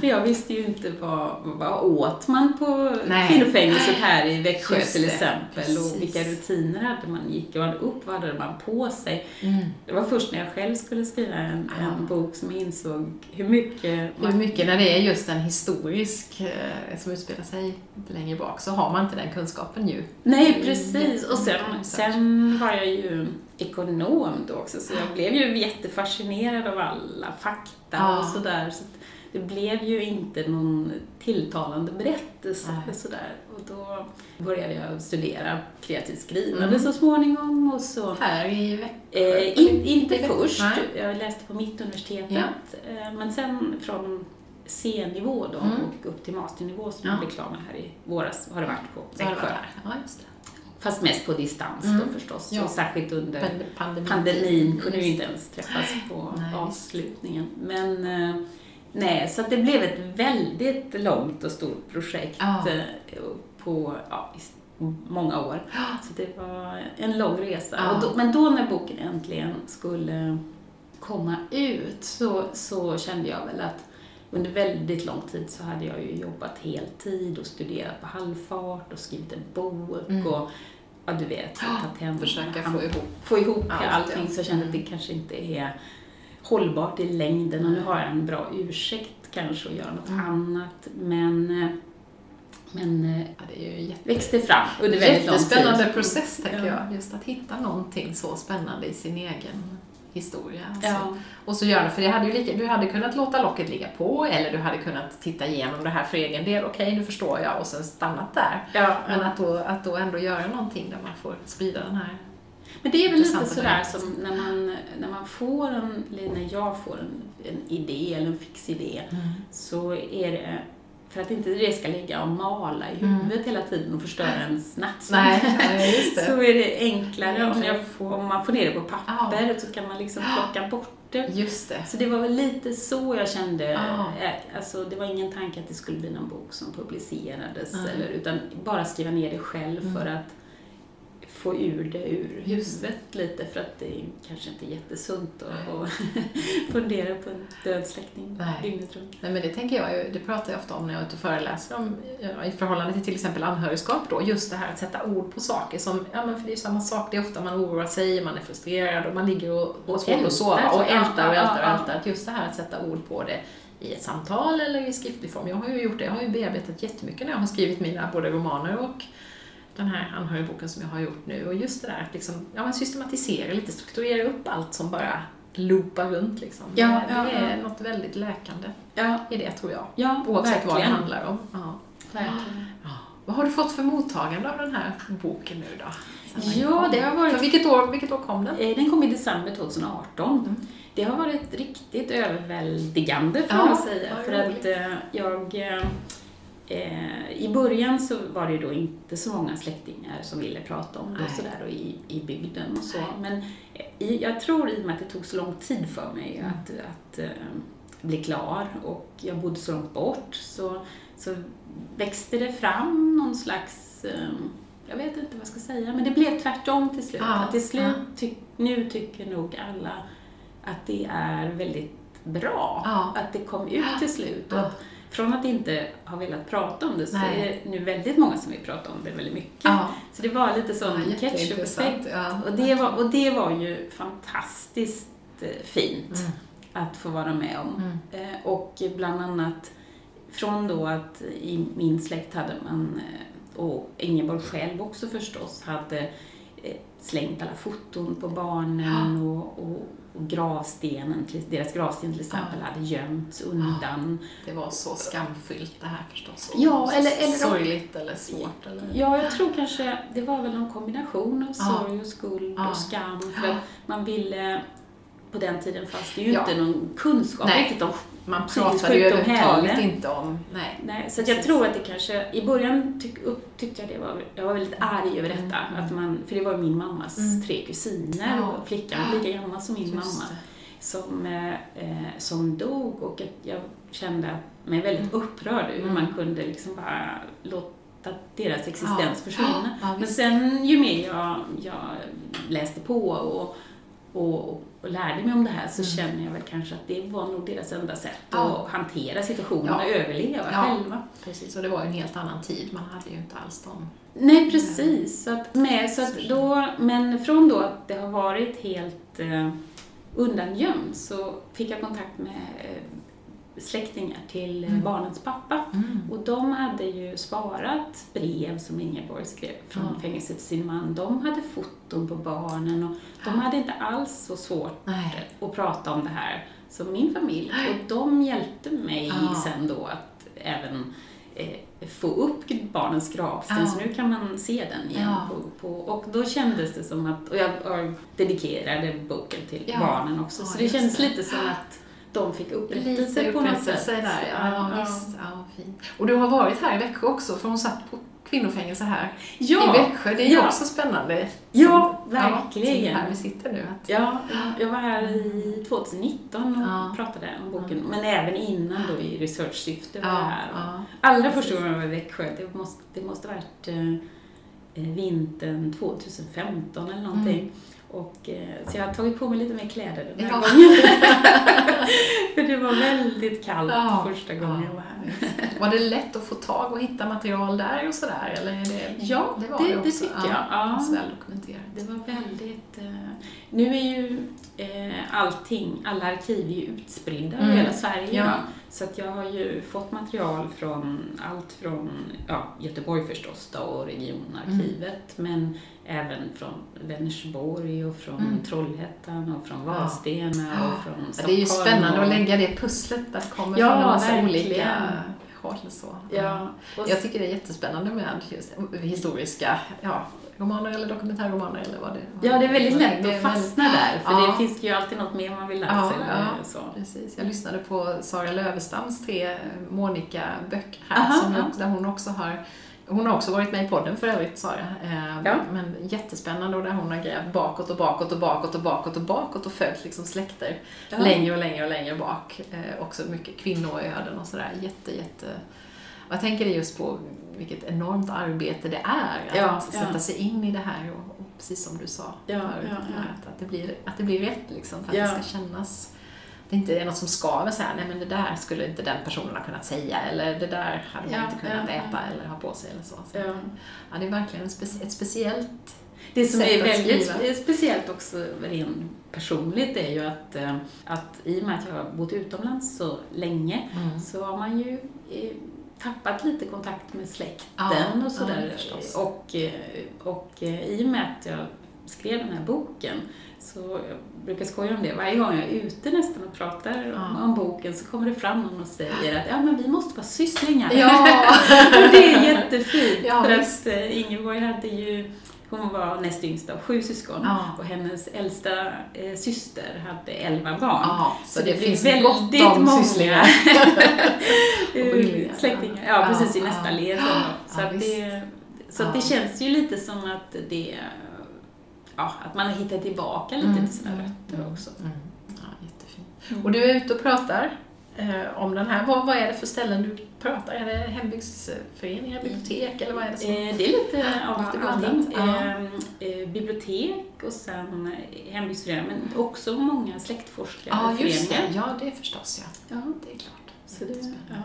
[SPEAKER 2] För jag visste ju inte vad, vad åt man på
[SPEAKER 1] Nej.
[SPEAKER 2] kvinnofängelset här i Växjö
[SPEAKER 1] Just
[SPEAKER 2] till exempel
[SPEAKER 1] precis.
[SPEAKER 2] och vilka rutiner hade man? Gick man upp? Vad hade man på sig?
[SPEAKER 1] Mm.
[SPEAKER 2] Det var först när jag själv skulle skriva en,
[SPEAKER 1] Ja.
[SPEAKER 2] en bok som jag insåg hur mycket
[SPEAKER 1] Hur mycket när det är just en historisk eh, som utspelar sig längre bak så har man inte den kunskapen ju.
[SPEAKER 2] Nej, precis. Och sen, sen var jag ju ekonom då också, så jag blev ju jättefascinerad av alla fakta
[SPEAKER 1] Ja.
[SPEAKER 2] och sådär. Så det blev ju inte någon tilltalande berättelse
[SPEAKER 1] Nej.
[SPEAKER 2] sådär. Och då började jag studera kreativt skrivande
[SPEAKER 1] Mm.
[SPEAKER 2] så småningom och så
[SPEAKER 1] Här i Växjö?
[SPEAKER 2] Eh, in, inte
[SPEAKER 1] Inte
[SPEAKER 2] först.
[SPEAKER 1] Nej.
[SPEAKER 2] Jag läste på Mittuniversitetet.
[SPEAKER 1] Ja.
[SPEAKER 2] Eh, men sen från C-nivå då
[SPEAKER 1] Mm.
[SPEAKER 2] och upp till masternivå som
[SPEAKER 1] Ja.
[SPEAKER 2] jag blev klar med här i våras har det varit på Växjö.
[SPEAKER 1] Ja, just det.
[SPEAKER 2] Fast mest på distans
[SPEAKER 1] Mm.
[SPEAKER 2] då förstås.
[SPEAKER 1] Ja.
[SPEAKER 2] Och särskilt under
[SPEAKER 1] pandemin.
[SPEAKER 2] pandemin kunde vi inte ens träffas på
[SPEAKER 1] Nej,
[SPEAKER 2] avslutningen. Men eh, nej, så det blev ett väldigt långt och stort projekt
[SPEAKER 1] Ja.
[SPEAKER 2] eh, på ja, många år. Så det var en lång resa. Och då, men då när boken äntligen skulle komma ut så, så kände jag väl att under väldigt lång tid så hade jag ju jobbat heltid och studerat på halvfart och skrivit en bok
[SPEAKER 1] Mm.
[SPEAKER 2] och ja, du vet, hem
[SPEAKER 1] Försöka få ihop.
[SPEAKER 2] få ihop
[SPEAKER 1] Allt,
[SPEAKER 2] allting
[SPEAKER 1] ja.
[SPEAKER 2] så jag kände att det kanske inte är hållbart i längden och nu har jag en bra ursäkt kanske att göra något
[SPEAKER 1] Mm.
[SPEAKER 2] annat men, eh, men eh,
[SPEAKER 1] Ja, det är ju jätte...
[SPEAKER 2] växte fram under väldigt lång tid.
[SPEAKER 1] Jättespännande process, tänker
[SPEAKER 2] Ja.
[SPEAKER 1] jag. Just att hitta någonting så spännande i sin egen historia. Alltså.
[SPEAKER 2] Ja.
[SPEAKER 1] Och så göra, för det hade ju lika, du hade kunnat låta locket ligga på, eller du hade kunnat titta igenom det här för egen del. Okej, nu förstår jag, och sen stannat där.
[SPEAKER 2] Ja,
[SPEAKER 1] Men att då, att då ändå göra någonting där man får sprida den här...
[SPEAKER 2] Men det är väl lite sådär som när man, när man får en, eller när jag får en, en idé eller en fix idé så är det för att inte det ska ligga och mala i huvudet hela tiden och förstöra ens nattsömn. *laughs* Så är det enklare om, jag får, om man får ner det på papper så kan man liksom plocka bort det.
[SPEAKER 1] Just det.
[SPEAKER 2] Så det var väl lite så jag kände.
[SPEAKER 1] Ja.
[SPEAKER 2] eh, Alltså, det var ingen tanke att det skulle bli någon bok som publicerades,
[SPEAKER 1] Nej.
[SPEAKER 2] eller, utan bara skriva ner det själv
[SPEAKER 1] Mm.
[SPEAKER 2] för att få ur det ur huvudet lite för att det är kanske inte jättesunt att, *laughs* fundera på en död släkting dygnet runt.
[SPEAKER 1] Nej men det tänker jag ju, det pratar jag ofta om när jag är ute och föreläser om i förhållande till till exempel anhörigskap då, just det här att sätta ord på saker som, ja men för det är ju samma sak, det är ofta man oroar sig, man är frustrerad och man ligger och, och svårt att sova och ältar och ältar och ältar. Att just det här att sätta ord på det i ett samtal eller i skriftlig form. Jag har ju gjort det, jag har ju bearbetat jättemycket när jag har skrivit mina både romaner och den här anhörigboken som jag har gjort nu. Och just det där att liksom, ja, systematisera lite, strukturera upp allt som bara loopar runt. Liksom. Ja, det, ja, det är ja. något väldigt läkande ja. i det, tror jag. Ja, Oavsett verkligen. vad det handlar om. Ja. Verkligen. Ja. Vad har du fått för mottagande av den här boken nu då?
[SPEAKER 2] Ja, det har varit...
[SPEAKER 1] För vilket år, vilket år kom den?
[SPEAKER 2] Eh, den kom i december 2018. Mm. Det har varit riktigt överväldigande, får man säga. För att eh, jag eh, Eh, I början så var det då inte så många släktingar som ville prata om det och sådär och i, i bygden och så. Men eh, i, jag tror i och med att det tog så lång tid för mig mm. att, att uh, bli klar och jag bodde så långt bort så, så växte det fram någon slags um, jag vet inte vad jag ska säga, men det blev tvärtom till slut. Ja, att till slut, ty nu tycker nog alla att det är väldigt bra ja. att det kom ut till slut. Ja från att inte ha velat prata om det så Nej. är det nu väldigt många som vill prata om det väldigt mycket. Ja. Så det var lite sån ja, ketchup-effekt. Ja. Och, det var, och det var ju fantastiskt eh, fint mm. att få vara med om. Mm. Eh, och bland annat från då att i min släkt hade man, eh, och Ingeborg själv också förstås, hade slängt alla foton på barnen och, och och gravstenen, deras gravsten till exempel, ja. hade gömts undan.
[SPEAKER 1] Det var så skamfyllt det här förstås.
[SPEAKER 2] Ja, eller, eller
[SPEAKER 1] sorgligt eller svårt. Eller?
[SPEAKER 2] Ja, jag tror kanske det var väl någon kombination av sorg och skuld och skam. För man ville, på den tiden fanns det ju inte någon kunskap riktigt om
[SPEAKER 1] man pratade ju överhuvudtaget inte om...
[SPEAKER 2] Nej. nej så jag tror att det kanske... I början tyck, upp, tyckte jag det var... Jag var väldigt arg över detta. Mm. Att man, för det var min mammas mm. tre kusiner ja. och flickan lika gammal som min Just mamma. Som, eh, som dog och jag kände mig väldigt mm. upprörd hur man mm. kunde liksom bara låta deras existens ja. försvinna. Ja, Men sen ju mer jag, jag läste på och, och och lärde mig om det här så mm. känner jag väl kanske att det var nog deras enda sätt ja. att hantera situationen och överleva ja. själva.
[SPEAKER 1] Precis, och det var ju en helt annan tid. Man hade ju inte alls dem.
[SPEAKER 2] Nej, precis. Så att, med, så att då, men från då att det har varit helt eh, undangömt så fick jag kontakt med eh, släktingar till mm. barnens pappa. Mm. Och de hade ju sparat brev som Ingeborg skrev från mm. fängelset till sin man. De hade foton på barnen och de hade inte alls så svårt Nej. att prata om det här som min familj. Och *gasps* de hjälpte mig ja. sen då att även eh, få upp barnens gravsten, ja. så nu kan man se den igen. Ja. På, på, och då kändes det som att, och jag, jag dedikerade boken till barnen också, så det kändes lite som att de fick upprättelse Lite på något sätt.
[SPEAKER 1] Där, ja. Ja, ja. Visst. ja, fint. Och du har varit här i Växjö också, för hon satt på kvinnofängelse här ja, i Växjö. Det är ju ja. också spännande.
[SPEAKER 2] Ja, verkligen.
[SPEAKER 1] Ja, här vi sitter nu.
[SPEAKER 2] Ja, jag var här i 2019 och ja. pratade om boken, men även innan då i researchsyfte var jag här. Allra första gången jag var i Växjö, det måste, det måste varit eh vintern 2015 eller någonting. Mm. Och, eh, så jag har tagit på mig lite mer kläder den här ja. gången. *laughs* För det var väldigt kallt ja. första gången ja. jag var här.
[SPEAKER 1] Var det lätt att få tag och hitta material där och sådär? Eller är det,
[SPEAKER 2] ja, det, var det, det, det tycker jag. Ja.
[SPEAKER 1] väl dokumenterat.
[SPEAKER 2] Det var väldigt... Uh, nu är ju uh, allting, alla arkiv är ju utspridda mm. över hela Sverige. Ja. Så att jag har ju fått material från allt från ja, Göteborg förstås då, och regionarkivet, mm. men även från Vänersborg och från mm. Trollhättan och från Vadstena ja. och från Stockholm.
[SPEAKER 1] Det är ju spännande att lägga det pusslet där kommer ja, från en massa verkligen. olika håll. Så. Ja. Jag tycker det är jättespännande med historiska ja, romaner eller dokumentärromaner eller vad det
[SPEAKER 2] Ja, det är väldigt lätt att fastna där, för ja. det finns ju alltid något mer man vill lära ja, sig. Ja, så.
[SPEAKER 1] precis. Jag lyssnade på Sara Lövestams tre Monica-böcker här, Aha, som jag, där hon också har hon har också varit med i podden för övrigt, Sara. Eh, ja. Men jättespännande och där hon har grävt bakåt och bakåt och bakåt och bakåt och bakåt och följt liksom släkter ja. längre och längre och längre bak. Eh, också mycket kvinnoöden och sådär. Jätte, jätte Jag tänker just på vilket enormt arbete det är att
[SPEAKER 2] Ja,
[SPEAKER 1] sätta
[SPEAKER 2] ja.
[SPEAKER 1] sig in i det här och, och precis som du sa förut. Att, att, det blir, att det blir rätt liksom, för att det ska kännas det inte är något som skaver så här, nej men det där skulle inte den personen ha kunnat säga eller det där hade man
[SPEAKER 2] Ja,
[SPEAKER 1] inte kunnat
[SPEAKER 2] ja,
[SPEAKER 1] äta eller ha på sig eller så. så
[SPEAKER 2] Ja.
[SPEAKER 1] ja, det är verkligen en spec- ett speciellt
[SPEAKER 2] Det som är väldigt speciellt också rent personligt är ju att, eh, att i och med att jag har bott utomlands så länge
[SPEAKER 1] Mm.
[SPEAKER 2] så har man ju eh, tappat lite kontakt med släkten
[SPEAKER 1] Ja,
[SPEAKER 2] och sådär.
[SPEAKER 1] ja,
[SPEAKER 2] och, eh, och i och med att jag skrev den här boken så jag brukar skoja om det. Varje gång jag är ute nästan och pratar om,
[SPEAKER 1] Ja.
[SPEAKER 2] om boken så kommer det fram någon och säger att ja, men vi måste vara sysslingar.
[SPEAKER 1] Ja. *laughs*
[SPEAKER 2] det är jättefint.
[SPEAKER 1] Ja,
[SPEAKER 2] för
[SPEAKER 1] visst.
[SPEAKER 2] att eh, Ingeborg hade ju hon var näst yngst av sju syskon
[SPEAKER 1] Ja.
[SPEAKER 2] och hennes äldsta eh, syster hade elva barn.
[SPEAKER 1] Ja, så,
[SPEAKER 2] Så
[SPEAKER 1] det,
[SPEAKER 2] det
[SPEAKER 1] finns
[SPEAKER 2] väldigt
[SPEAKER 1] gott om
[SPEAKER 2] många.
[SPEAKER 1] sysslingar. *laughs*
[SPEAKER 2] Släktingar,
[SPEAKER 1] ja.
[SPEAKER 2] precis i nästa led. Så, att det, så att det känns ju lite som att det Ja, att man har hittat tillbaka lite
[SPEAKER 1] Mm,
[SPEAKER 2] till sina
[SPEAKER 1] mm,
[SPEAKER 2] rötter
[SPEAKER 1] mm,
[SPEAKER 2] också.
[SPEAKER 1] Mm. Ja, jättefint.
[SPEAKER 2] Mm.
[SPEAKER 1] Och du är ute och pratar eh, om den här. Vad, vad är det för ställen du pratar? Är det hembygdsföreningar, bibliotek eller vad är det som...
[SPEAKER 2] Eh, Det är lite av
[SPEAKER 1] Lite blandat, ja.
[SPEAKER 2] Eh, eh, bibliotek och sen eh, hembygdsföreningar, men också många
[SPEAKER 1] Ja,
[SPEAKER 2] släktforskarföreningar.
[SPEAKER 1] just det. Ja, det förstås ja.
[SPEAKER 2] Ja.
[SPEAKER 1] Det är klart.
[SPEAKER 2] Så det- ja.
[SPEAKER 1] ja.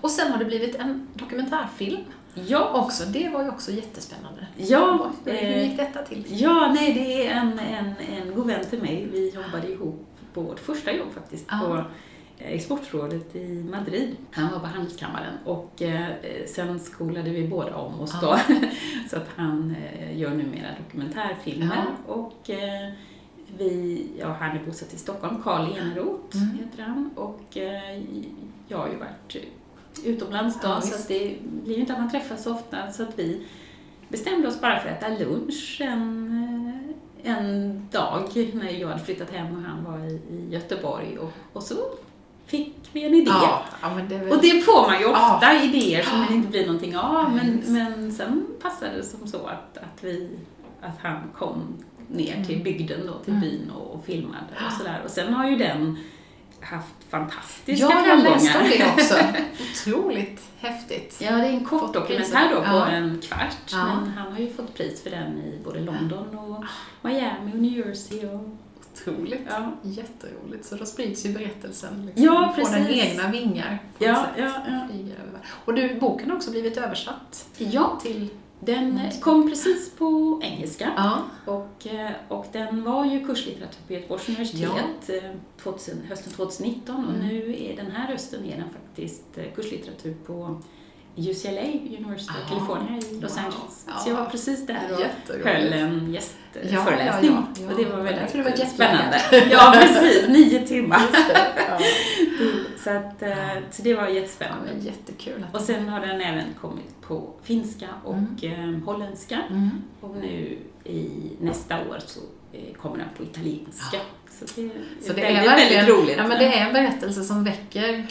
[SPEAKER 1] Och sen har det blivit en dokumentärfilm
[SPEAKER 2] Ja,
[SPEAKER 1] också. Det var ju också jättespännande.
[SPEAKER 2] ja,
[SPEAKER 1] Hur
[SPEAKER 2] eh,
[SPEAKER 1] gick detta till?
[SPEAKER 2] ja, nej, det är en, en, en god vän till mig. Vi jobbade ihop på vårt första jobb faktiskt,
[SPEAKER 1] Ja.
[SPEAKER 2] på eh, Exportrådet i Madrid. Han var på Handelskammaren och eh, sen skolade vi båda om oss då. *laughs* Så att han eh, gör numera dokumentärfilmer. Och eh, vi, ja, han är bosatt i Stockholm, Karl Eneroth
[SPEAKER 1] Mm.
[SPEAKER 2] heter han. Och jag har ju varit utomlands då,
[SPEAKER 1] Ja,
[SPEAKER 2] så att det blir ju inte att man träffas så ofta. Så att vi bestämde oss bara för att äta lunch en, eh, en dag när jag hade flyttat hem och han var i, i Göteborg. Och, och så fick vi en idé.
[SPEAKER 1] Ja, ja, det väl...
[SPEAKER 2] Och det får man ju ofta,
[SPEAKER 1] Ja.
[SPEAKER 2] idéer som det inte blir någonting av. Men, men sen passade det som så att, att, vi, att han kom ner till bygden då, till
[SPEAKER 1] Mm.
[SPEAKER 2] byn och, och filmade och sådär. Och sen har ju den haft fantastiska
[SPEAKER 1] Ja, jag
[SPEAKER 2] framgångar.
[SPEAKER 1] läste om det också. *laughs* Otroligt häftigt.
[SPEAKER 2] Ja, det är en kort dokumentär då på
[SPEAKER 1] Ja.
[SPEAKER 2] en kvart.
[SPEAKER 1] Ja.
[SPEAKER 2] Men han har ju fått pris för den i både London och Miami och New Jersey. Och,
[SPEAKER 1] Otroligt.
[SPEAKER 2] ja.
[SPEAKER 1] Jätteroligt. Så då sprids ju berättelsen. Liksom,
[SPEAKER 2] Ja,
[SPEAKER 1] Får den
[SPEAKER 2] precis.
[SPEAKER 1] egna vingar. På
[SPEAKER 2] Ja, ja, ja.
[SPEAKER 1] Och du, boken har också blivit översatt
[SPEAKER 2] ja,
[SPEAKER 1] till...
[SPEAKER 2] den kom precis på engelska.
[SPEAKER 1] Ja.
[SPEAKER 2] Och, eh, och den var ju kurslitteratur på Göteborgs universitet eh, 2000, hösten 2019 och
[SPEAKER 1] Mm.
[SPEAKER 2] nu är den här hösten är den faktiskt eh, kurslitteratur på UCLA, University of
[SPEAKER 1] Aha.
[SPEAKER 2] California i Los
[SPEAKER 1] Wow.
[SPEAKER 2] Angeles.
[SPEAKER 1] Ja.
[SPEAKER 2] Så jag var precis där och höll en
[SPEAKER 1] Ja,
[SPEAKER 2] gästföreläsning.
[SPEAKER 1] ja, ja.
[SPEAKER 2] Och det var
[SPEAKER 1] Det
[SPEAKER 2] väldigt
[SPEAKER 1] du var
[SPEAKER 2] spännande. *laughs* Ja, precis. Nio timmar.
[SPEAKER 1] Det. Ja.
[SPEAKER 2] Så, att, eh, så det var
[SPEAKER 1] Ja,
[SPEAKER 2] jättespännande.
[SPEAKER 1] men jättekul.
[SPEAKER 2] Och sen har den även kommit på finska och eh, holländska.
[SPEAKER 1] Mm.
[SPEAKER 2] Och nu i nästa år så eh, kommer den på italienska. Så det,
[SPEAKER 1] Så det
[SPEAKER 2] väldigt,
[SPEAKER 1] är
[SPEAKER 2] väldigt roligt.
[SPEAKER 1] Ja, men det är en berättelse som väcker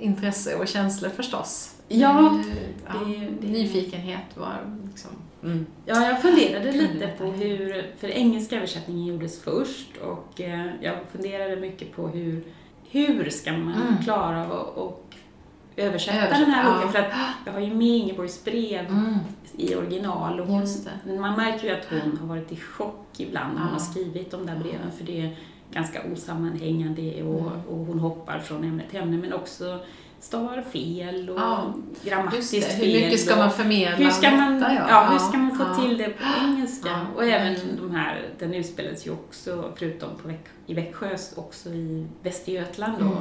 [SPEAKER 1] intresse och känslor förstås.
[SPEAKER 2] Ja,
[SPEAKER 1] Det är ju- ja,
[SPEAKER 2] det-
[SPEAKER 1] Nyfikenhet var liksom... Mm.
[SPEAKER 2] Ja, jag funderade lite på hur, för engelska översättningen gjordes först och eh, jag funderade mycket på hur, hur ska man
[SPEAKER 1] Mm.
[SPEAKER 2] klara av att och översätta
[SPEAKER 1] Översätta,
[SPEAKER 2] den här
[SPEAKER 1] ja.
[SPEAKER 2] boken? För att jag har ju med Ingeborgs brev
[SPEAKER 1] Mm.
[SPEAKER 2] i original och hon, man märker ju att hon har varit i chock ibland när hon har skrivit de där breven för det är ganska osammanhängande och,
[SPEAKER 1] Mm.
[SPEAKER 2] och hon hoppar från ämne till ämne men också stavar fel och
[SPEAKER 1] Ja,
[SPEAKER 2] grammatiskt fel.
[SPEAKER 1] hur mycket ska man förmedla
[SPEAKER 2] hur ska man,
[SPEAKER 1] detta?
[SPEAKER 2] ja, hur ska man få
[SPEAKER 1] ja.
[SPEAKER 2] till det på engelska?
[SPEAKER 1] Ja,
[SPEAKER 2] och även de här, den utspelades ju också, förutom på Väx, i Växjö, också i Västergötland.
[SPEAKER 1] Mm.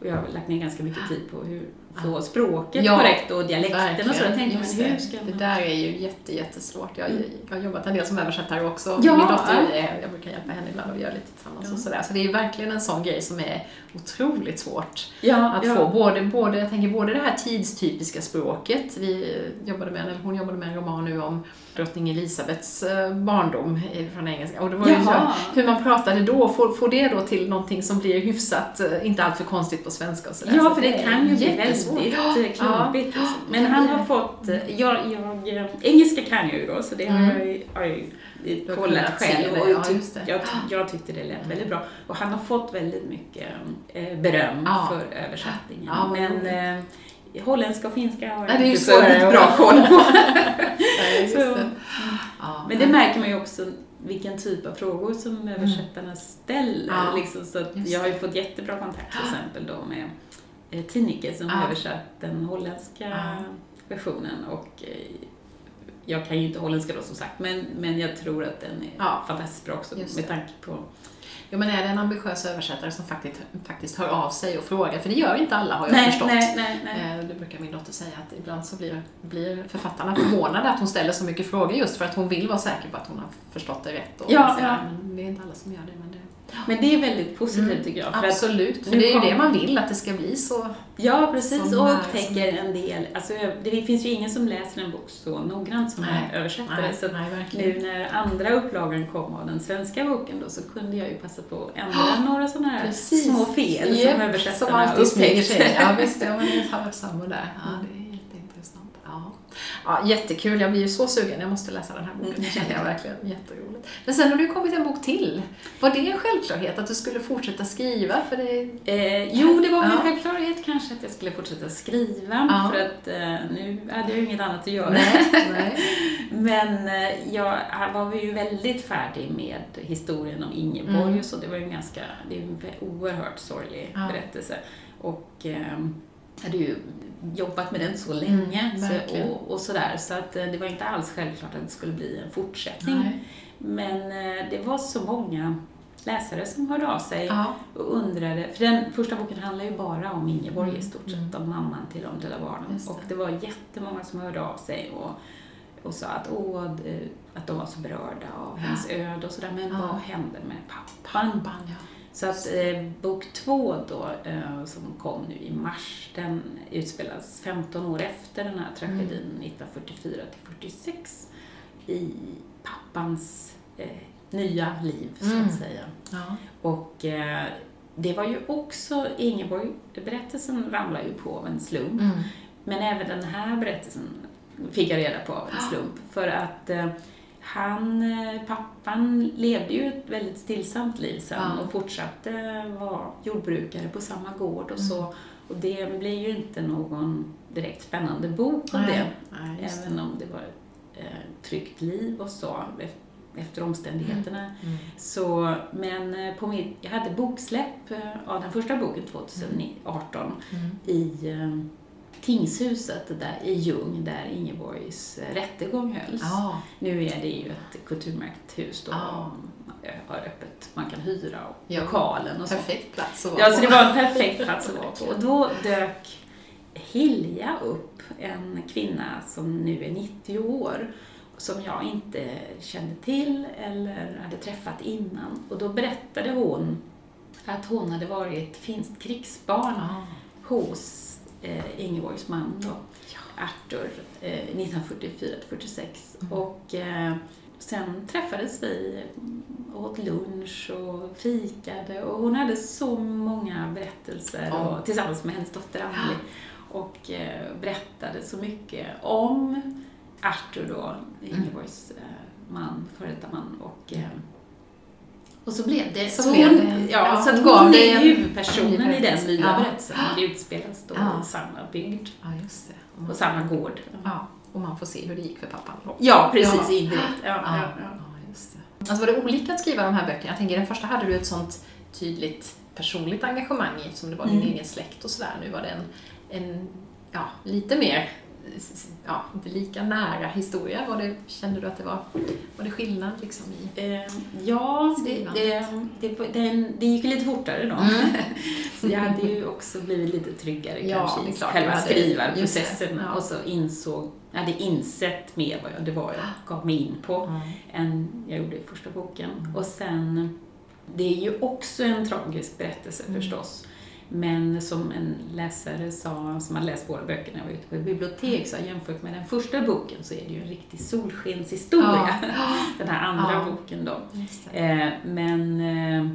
[SPEAKER 2] Och jag har lagt ner ganska mycket tid på hur få språket
[SPEAKER 1] Ja,
[SPEAKER 2] korrekt och dialekten och så. Jag tänkte,
[SPEAKER 1] just
[SPEAKER 2] men hur
[SPEAKER 1] det.
[SPEAKER 2] ska
[SPEAKER 1] Det
[SPEAKER 2] man...
[SPEAKER 1] där är ju jätte, jättesvårt. Jag, jag har jobbat en del som översättare också.
[SPEAKER 2] Ja.
[SPEAKER 1] Min dotter, är- jag brukar hjälpa henne ibland och vi gör lite tillsammans
[SPEAKER 2] Ja.
[SPEAKER 1] och sådär. Så det är verkligen en sån grej som är otroligt svårt
[SPEAKER 2] Ja,
[SPEAKER 1] att få. Både, både, jag tänker både det här tidstypiska språket, vi jobbade med, eller hon jobbade med en roman nu om drottning Elisabets eh, barndom från engelska. Och det var ju så, hur man pratade då, få, få det då till någonting som blir hyfsat, eh, inte alltför konstigt på svenska och sådär.
[SPEAKER 2] Ja,
[SPEAKER 1] Så
[SPEAKER 2] för det kan ju bli väldigt eh, klumpigt.
[SPEAKER 1] Ja.
[SPEAKER 2] Men han har fått, jag, jag, engelska kan jag ju då, så det har
[SPEAKER 1] Mm.
[SPEAKER 2] jag har jag ju kollat själv och
[SPEAKER 1] ja,
[SPEAKER 2] tyck- jag, jag tyckte det lät väldigt bra. Och han har fått väldigt mycket beröm
[SPEAKER 1] Ja.
[SPEAKER 2] för översättningen.
[SPEAKER 1] Ja,
[SPEAKER 2] Men holländska och finska har
[SPEAKER 1] Ja, det är ju
[SPEAKER 2] inte så bra koll på. *laughs*
[SPEAKER 1] Det. Ja,
[SPEAKER 2] Men det märker man ju också vilken typ av frågor som översättarna ställer.
[SPEAKER 1] Mm. Ja,
[SPEAKER 2] liksom, så jag har ju fått jättebra kontakt till *gasps* exempel då med eh, Tineke som
[SPEAKER 1] Ja.
[SPEAKER 2] har översatt den holländska
[SPEAKER 1] Ja.
[SPEAKER 2] versionen. Och eh, jag kan ju inte holländska då som sagt, men, men jag tror att den är
[SPEAKER 1] Ja.
[SPEAKER 2] fantastiskt bra också
[SPEAKER 1] Just
[SPEAKER 2] med
[SPEAKER 1] det.
[SPEAKER 2] tanke på...
[SPEAKER 1] Jo, men är det en ambitiös översättare som faktiskt, faktiskt hör av sig och frågar, för det gör inte alla har jag
[SPEAKER 2] nej,
[SPEAKER 1] förstått.
[SPEAKER 2] nej, nej, nej.
[SPEAKER 1] Eh, Det brukar min dotter säga att ibland så blir, blir författarna förvånade att hon ställer så mycket frågor just för att hon vill vara säker på att hon har förstått det rätt. Och
[SPEAKER 2] Ja, ja.
[SPEAKER 1] Men det är inte alla som gör det. Men det
[SPEAKER 2] Men det är väldigt positivt
[SPEAKER 1] Mm,
[SPEAKER 2] tycker jag. För att,
[SPEAKER 1] absolut, för det är ju
[SPEAKER 2] kom-
[SPEAKER 1] det man vill, att det ska bli så.
[SPEAKER 2] ja, precis.
[SPEAKER 1] som
[SPEAKER 2] Och upptäcker en del. Alltså, det finns ju ingen som läser en bok så noggrant som
[SPEAKER 1] Nej,
[SPEAKER 2] en översättare.
[SPEAKER 1] Nej,
[SPEAKER 2] så
[SPEAKER 1] nej.
[SPEAKER 2] Nu när andra upplagan kom av den svenska boken då så kunde jag ju passa på att ändra några sådana här
[SPEAKER 1] Precis.
[SPEAKER 2] små fel
[SPEAKER 1] Japp,
[SPEAKER 2] som översättarna
[SPEAKER 1] Som alltid smyger sig. Ja, visst, ja, men det har samma där. Ja, det. Ja. Jättekul, jag blir ju så sugen. Jag måste läsa den här boken, det känner jag verkligen. Jätteroligt. Men sen har ju kommit en bok till. Var det en självklarhet att du skulle fortsätta skriva? För det...
[SPEAKER 2] Eh, jo, det var väl
[SPEAKER 1] Ja.
[SPEAKER 2] en självklarhet kanske att jag skulle fortsätta skriva
[SPEAKER 1] Ja.
[SPEAKER 2] för att eh, nu hade jag ju inget annat att göra.
[SPEAKER 1] Nej, nej. *laughs*
[SPEAKER 2] Men eh, jag var ju väldigt färdig med historien om Ingeborg
[SPEAKER 1] Mm.
[SPEAKER 2] och så. Det var ju en ganska, det är en oerhört sorglig
[SPEAKER 1] Ja.
[SPEAKER 2] berättelse. Och eh, hade ju jobbat med den så länge
[SPEAKER 1] Mm,
[SPEAKER 2] så, och, och sådär. Så att eh, det var inte alls självklart att det skulle bli en fortsättning.
[SPEAKER 1] nej.
[SPEAKER 2] Men eh, det var så många läsare som hörde av sig
[SPEAKER 1] Ja.
[SPEAKER 2] och undrade, för den första boken handlar ju bara om Ingeborg
[SPEAKER 1] Mm,
[SPEAKER 2] i stort
[SPEAKER 1] mm.
[SPEAKER 2] sett, om mamman till de döda barnen.
[SPEAKER 1] Det.
[SPEAKER 2] Och det var jättemånga som hörde av sig och, och sa att, åh, det- att de var så berörda av
[SPEAKER 1] Ja.
[SPEAKER 2] hennes öde och sådär, men
[SPEAKER 1] Ja.
[SPEAKER 2] vad hände med pappan?
[SPEAKER 1] Pappan, ja.
[SPEAKER 2] Så att eh, bok två då, eh, som kom nu i mars, den utspelas 15 år efter den här tragedin,
[SPEAKER 1] Mm.
[SPEAKER 2] 1944 till 46, i pappans eh, nya liv, så
[SPEAKER 1] Mm.
[SPEAKER 2] att säga.
[SPEAKER 1] ja.
[SPEAKER 2] Och eh, det var ju också, Ingeborg, berättelsen ramlade ju på av en slump.
[SPEAKER 1] Mm.
[SPEAKER 2] Men även den här berättelsen fick jag reda på av en slump. För att eh, han, eh, pappan, levde ju ett väldigt stillsamt liv sen
[SPEAKER 1] Ja.
[SPEAKER 2] och fortsatte vara jordbrukare på samma gård och så. Och det blir ju inte någon direkt spännande bok av det.
[SPEAKER 1] Det.
[SPEAKER 2] Även om det var ett eh, tryggt liv och så ef- efter omständigheterna.
[SPEAKER 1] Mm.
[SPEAKER 2] Så, men eh, på mitt, jag hade boksläpp av den första boken 2018
[SPEAKER 1] Mm.
[SPEAKER 2] i eh, tingshuset där, i Ljung där Ingeborgs rättegång hölls.
[SPEAKER 1] Ja,
[SPEAKER 2] Nu är det ju ett kulturmärkt hus då, man har öppet, man kan hyra och
[SPEAKER 1] Ja.
[SPEAKER 2] lokalen och så.
[SPEAKER 1] perfekt plats att vara
[SPEAKER 2] Ja, så
[SPEAKER 1] på.
[SPEAKER 2] det var en perfekt plats att vara på. Och då dök Hilja upp, en kvinna som nu är 90 år, som jag inte kände till eller hade träffat innan. Och då berättade hon att hon hade varit finskt krigsbarn
[SPEAKER 1] Ja.
[SPEAKER 2] hos eh, Ingeborgs man då, Arthur, eh, 1944-46.
[SPEAKER 1] Mm.
[SPEAKER 2] Och eh, sen träffades vi och åt lunch och fikade och hon hade så många berättelser
[SPEAKER 1] Ja.
[SPEAKER 2] och, tillsammans med hennes dotter Anneli och eh, berättade så mycket om Arthur då, Ingeborgs eh, man, före detta man och eh, och så blev det.
[SPEAKER 1] Så
[SPEAKER 2] Så,
[SPEAKER 1] blev
[SPEAKER 2] hon,
[SPEAKER 1] det.
[SPEAKER 2] ja,
[SPEAKER 1] Ja,
[SPEAKER 2] så att
[SPEAKER 1] hon
[SPEAKER 2] hon är
[SPEAKER 1] en
[SPEAKER 2] huvudpersonen i den nya
[SPEAKER 1] Ja.
[SPEAKER 2] berättelsen. Det utspelas då
[SPEAKER 1] Ja.
[SPEAKER 2] i samma bygd,
[SPEAKER 1] ja, just det. Och
[SPEAKER 2] samma gård.
[SPEAKER 1] Ja, och man får se hur det gick för pappan.
[SPEAKER 2] Ja, precis,
[SPEAKER 1] Ja.
[SPEAKER 2] indirekt. Ja.
[SPEAKER 1] ja, just det. Alltså var det olika att skriva de här böckerna? Jag tänker, den första hade du ett sånt tydligt personligt engagemang i eftersom det var din
[SPEAKER 2] Mm.
[SPEAKER 1] egen släkt och sådär. Nu var det en, en ja, lite mer, ja, inte lika nära historia. Var det, kände du att det var, var det skillnad liksom i...
[SPEAKER 2] Eh, ja, det,
[SPEAKER 1] Skrivandet.
[SPEAKER 2] det, det, det gick lite fortare då.
[SPEAKER 1] Mm. *laughs*
[SPEAKER 2] Så jag hade ju också blivit lite tryggare
[SPEAKER 1] Ja,
[SPEAKER 2] kanske i själva skrivarprocessen.
[SPEAKER 1] ja.
[SPEAKER 2] Och så insåg, jag hade insett mer vad jag, det var jag *gasps* gav mig in på. än jag gjorde i första boken.
[SPEAKER 1] Mm.
[SPEAKER 2] Och sen, det är ju också en tragisk berättelse
[SPEAKER 1] Mm.
[SPEAKER 2] förstås. Men som en läsare sa, som hade läst båda böckerna och var ute på bibliotek, sa jämfört med den första boken så är det ju en riktig solskenshistoria. *laughs* Den här andra
[SPEAKER 1] Ja.
[SPEAKER 2] boken då. Eh, men eh,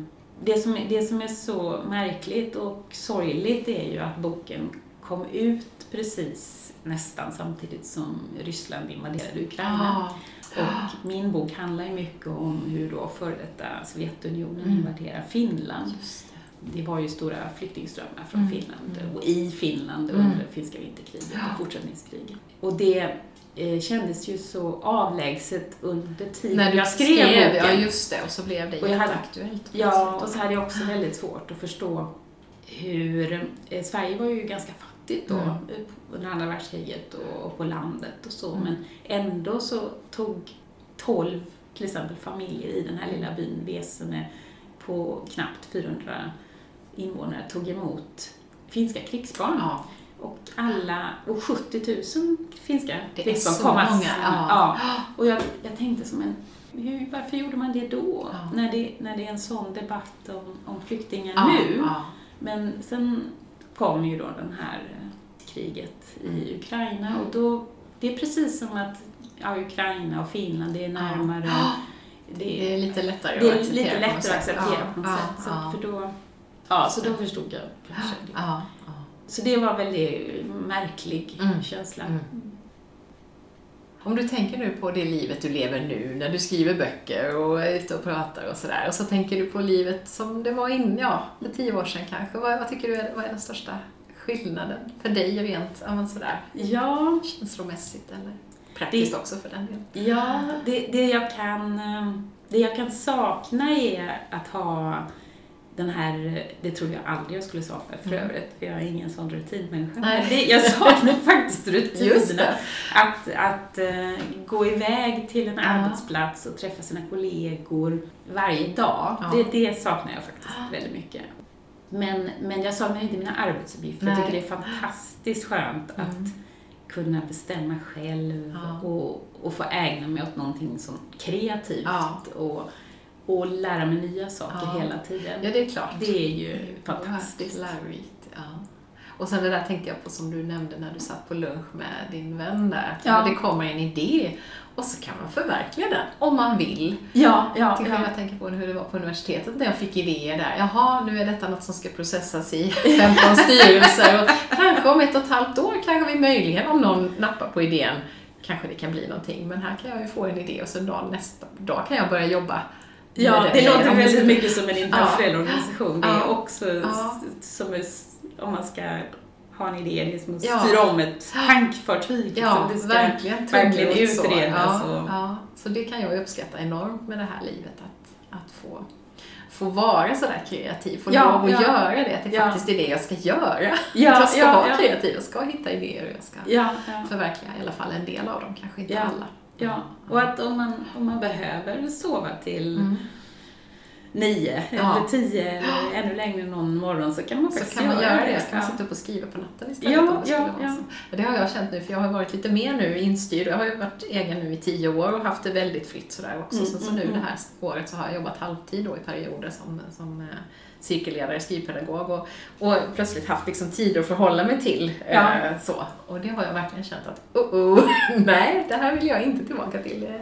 [SPEAKER 2] det, som, det som är så märkligt och sorgligt är ju att boken kom ut precis nästan samtidigt som Ryssland invaderade Ukraina.
[SPEAKER 1] Ja.
[SPEAKER 2] Och min bok handlar ju mycket om hur då före detta Sovjetunionen
[SPEAKER 1] Mm.
[SPEAKER 2] invaderar Finland.
[SPEAKER 1] Just det.
[SPEAKER 2] var ju stora flyktingströmmar från
[SPEAKER 1] Mm.
[SPEAKER 2] Finland
[SPEAKER 1] Mm.
[SPEAKER 2] och i Finland
[SPEAKER 1] Mm.
[SPEAKER 2] under finska vinterkriget och fortsättningskriget. Och det eh, kändes ju så avlägset under tiden
[SPEAKER 1] När du
[SPEAKER 2] jag skrev,
[SPEAKER 1] ja
[SPEAKER 2] boken.
[SPEAKER 1] just det, och så blev det
[SPEAKER 2] Och
[SPEAKER 1] jätteaktuellt.
[SPEAKER 2] Ja, och så hade jag också väldigt svårt att förstå hur... Eh, Sverige var ju ganska fattigt då
[SPEAKER 1] Mm.
[SPEAKER 2] eh, under andra världskriget och, och på landet och så,
[SPEAKER 1] Mm.
[SPEAKER 2] men ändå så tog 12 till exempel familjer i den här lilla byn Vesene på knappt 400 invånare tog emot finska krigsbarn.
[SPEAKER 1] Ja,
[SPEAKER 2] Och alla, och 70 000 finska
[SPEAKER 1] det
[SPEAKER 2] krigsbarn kom att-
[SPEAKER 1] många. Ja.
[SPEAKER 2] ja. Och jag, jag tänkte som en, hur, varför gjorde man det då?
[SPEAKER 1] Ja.
[SPEAKER 2] När, det, när det är en sån debatt om, om flyktingar
[SPEAKER 1] Ja,
[SPEAKER 2] nu.
[SPEAKER 1] ja.
[SPEAKER 2] Men sen kom ju då den här eh, kriget i Ukraina och då, det är precis som att Ukraina och Finland, det är närmare. *gasps* Det,
[SPEAKER 1] Det är lite lättare
[SPEAKER 2] det
[SPEAKER 1] att
[SPEAKER 2] är
[SPEAKER 1] acceptera.
[SPEAKER 2] lite lättare att acceptera på något sätt. Så,
[SPEAKER 1] Ja,
[SPEAKER 2] För då, ja, så då förstod jag det.
[SPEAKER 1] ja, ja.
[SPEAKER 2] Så det var en väldigt märklig
[SPEAKER 1] Mm.
[SPEAKER 2] känsla.
[SPEAKER 1] Mm. Om du tänker nu på det livet du lever nu, när du skriver böcker och är ute och pratar och sådär, och så tänker du på livet som det var innan, ja, för tio år sedan kanske. Vad, vad tycker du är, vad är den största skillnaden för dig rent, ja sådär,
[SPEAKER 2] Ja,
[SPEAKER 1] känslomässigt eller praktiskt också för den delen?
[SPEAKER 2] ja det, det, jag kan, eh, det jag kan sakna är att ha den här, det tror jag aldrig jag skulle sakna för
[SPEAKER 1] Mm.
[SPEAKER 2] övrigt, för jag är ingen sån rutinmänniska.
[SPEAKER 1] Nej.
[SPEAKER 2] Det, jag saknar *laughs* faktiskt rutinerna. Att, att eh, gå iväg till en
[SPEAKER 1] Ja.
[SPEAKER 2] arbetsplats och träffa sina kollegor varje dag,
[SPEAKER 1] Ja.
[SPEAKER 2] det, det saknar jag faktiskt väldigt mycket. Men, men jag saknar inte mina arbetsuppgifter. Jag
[SPEAKER 1] Nej.
[SPEAKER 2] tycker det är fantastiskt skönt att
[SPEAKER 1] Mm.
[SPEAKER 2] kunna bestämma själv och, och få ägna mig åt någonting som kreativt och, och lära mig nya saker
[SPEAKER 1] Ja.
[SPEAKER 2] hela tiden.
[SPEAKER 1] Ja, det är klart.
[SPEAKER 2] Det är ju
[SPEAKER 1] oerhört
[SPEAKER 2] fantastiskt.
[SPEAKER 1] Lärorikt, ja. Och sen det där tänkte jag på som du nämnde när du satt på lunch med din vän där. Att
[SPEAKER 2] Ja.
[SPEAKER 1] Det kommer en idé och så kan man förverkliga den om man vill.
[SPEAKER 2] Ja, ja,
[SPEAKER 1] Till
[SPEAKER 2] ja.
[SPEAKER 1] Jag tänker på hur det var på universitetet när jag fick idéer där. Jaha, nu är detta något som ska processas i *laughs* 15 styrelser och kanske om ett och ett halvt år kanske vi möjligen, om någon nappar på idén, kanske det kan bli någonting. Men här kan jag ju få en idé och så dag, nästa dag kan jag börja jobba
[SPEAKER 2] Ja, det
[SPEAKER 1] den.
[SPEAKER 2] låter väldigt
[SPEAKER 1] det-
[SPEAKER 2] mycket som en internationell organisation. Det är
[SPEAKER 1] Ja.
[SPEAKER 2] också
[SPEAKER 1] Ja.
[SPEAKER 2] som om man ska ha en idé, det är som att
[SPEAKER 1] Ja.
[SPEAKER 2] styra om ett tankfartyg.
[SPEAKER 1] Ja,
[SPEAKER 2] liksom. det ska
[SPEAKER 1] verkligen.
[SPEAKER 2] verkligen
[SPEAKER 1] tungrot så.
[SPEAKER 2] utredas.
[SPEAKER 1] Ja, ja. Så det kan jag uppskatta enormt med det här livet, att, att få, få vara sådär kreativ, få
[SPEAKER 2] Ja,
[SPEAKER 1] lov att
[SPEAKER 2] ja.
[SPEAKER 1] göra det, att det
[SPEAKER 2] Ja.
[SPEAKER 1] faktiskt är det jag ska göra.
[SPEAKER 2] Ja,
[SPEAKER 1] jag ska
[SPEAKER 2] ja,
[SPEAKER 1] vara
[SPEAKER 2] ja.
[SPEAKER 1] kreativ, jag ska hitta idéer och jag ska
[SPEAKER 2] ja, ja.
[SPEAKER 1] förverkliga i alla fall en del av dem, kanske inte
[SPEAKER 2] Ja.
[SPEAKER 1] alla.
[SPEAKER 2] Ja, och att om man, om man behöver sova till
[SPEAKER 1] Mm.
[SPEAKER 2] nio
[SPEAKER 1] Ja.
[SPEAKER 2] eller tio eller ännu längre någon morgon så kan man
[SPEAKER 1] Så
[SPEAKER 2] faktiskt
[SPEAKER 1] kan man göra det, så kan man sitta upp och skriva på natten istället.
[SPEAKER 2] Ja,
[SPEAKER 1] det
[SPEAKER 2] ja. Ja,
[SPEAKER 1] Det har jag känt nu, för jag har varit lite mer nu instyrd. Jag har ju varit egen nu i tio år och haft det väldigt fritt sådär också.
[SPEAKER 2] Mm,
[SPEAKER 1] så, så
[SPEAKER 2] mm,
[SPEAKER 1] nu
[SPEAKER 2] mm.
[SPEAKER 1] det här året så har jag jobbat halvtid då i perioder som, som eh, cirkelledare, skrivpedagog och, och plötsligt haft liksom tider att förhålla mig till.
[SPEAKER 2] Ja.
[SPEAKER 1] Eh, så. Och det har jag verkligen känt att, oh, oh, *laughs* nej, det här vill jag inte tillbaka till. Eh,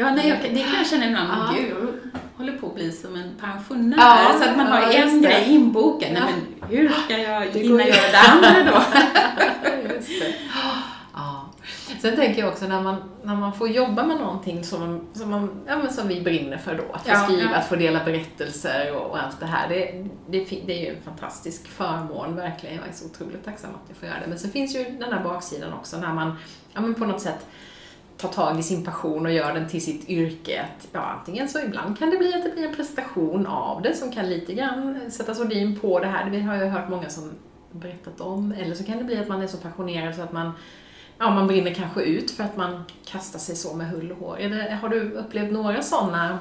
[SPEAKER 2] Ja, nej, jag, det kan jag känna ibland.
[SPEAKER 1] Ja.
[SPEAKER 2] Gud, jag håller på att bli som en pensionär.
[SPEAKER 1] Ja,
[SPEAKER 2] så att man har
[SPEAKER 1] ja,
[SPEAKER 2] en grej inbokad. Nej, men hur ska jag hinna göra det andra då? *laughs* *laughs*
[SPEAKER 1] Sen tänker jag också när man, när man får jobba med någonting som, som, man, ja, men som vi brinner för då, att få
[SPEAKER 2] Ja,
[SPEAKER 1] skriva,
[SPEAKER 2] ja.
[SPEAKER 1] att få dela berättelser och, och allt det här. Det, det, det är ju en fantastisk förmån, verkligen. Jag är så otroligt tacksam att jag får göra det. Men så finns ju den här baksidan också när man ja, men på något sätt tar tag i sin passion och gör den till sitt yrke. Att, ja, antingen så ibland kan det bli att det blir en prestation av det som kan lite grann sätta sordin på det här. Det har jag hört många som berättat om. Eller så kan det bli att man är så passionerad så att man Ja, man brinner kanske ut för att man kastar sig så med hull och hår. Det, har du upplevt några sådana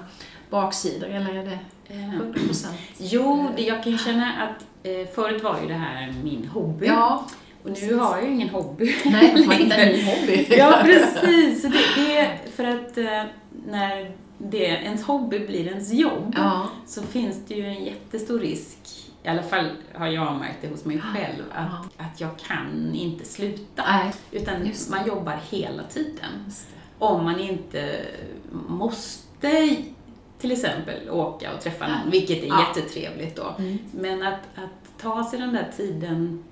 [SPEAKER 1] baksidor eller är det
[SPEAKER 2] Eh,
[SPEAKER 1] 100%?
[SPEAKER 2] Jo, det jag kan känna att eh, förut var ju det här min hobby.
[SPEAKER 1] Ja,
[SPEAKER 2] och nu har jag ju ingen hobby.
[SPEAKER 1] nej, man hittar en ny hobby. *laughs*
[SPEAKER 2] Ja, precis. Så Det, det är för att eh, när det, ens hobby blir ens jobb
[SPEAKER 1] Ja,
[SPEAKER 2] så finns det ju en jättestor risk, i alla fall har jag märkt det hos mig själv, att, att jag kan inte sluta.
[SPEAKER 1] nej.
[SPEAKER 2] Utan man jobbar hela tiden. Om man inte måste till exempel åka och träffa någon, vilket är
[SPEAKER 1] Ja.
[SPEAKER 2] jättetrevligt då.
[SPEAKER 1] Mm.
[SPEAKER 2] Men att, att ta sig den där tiden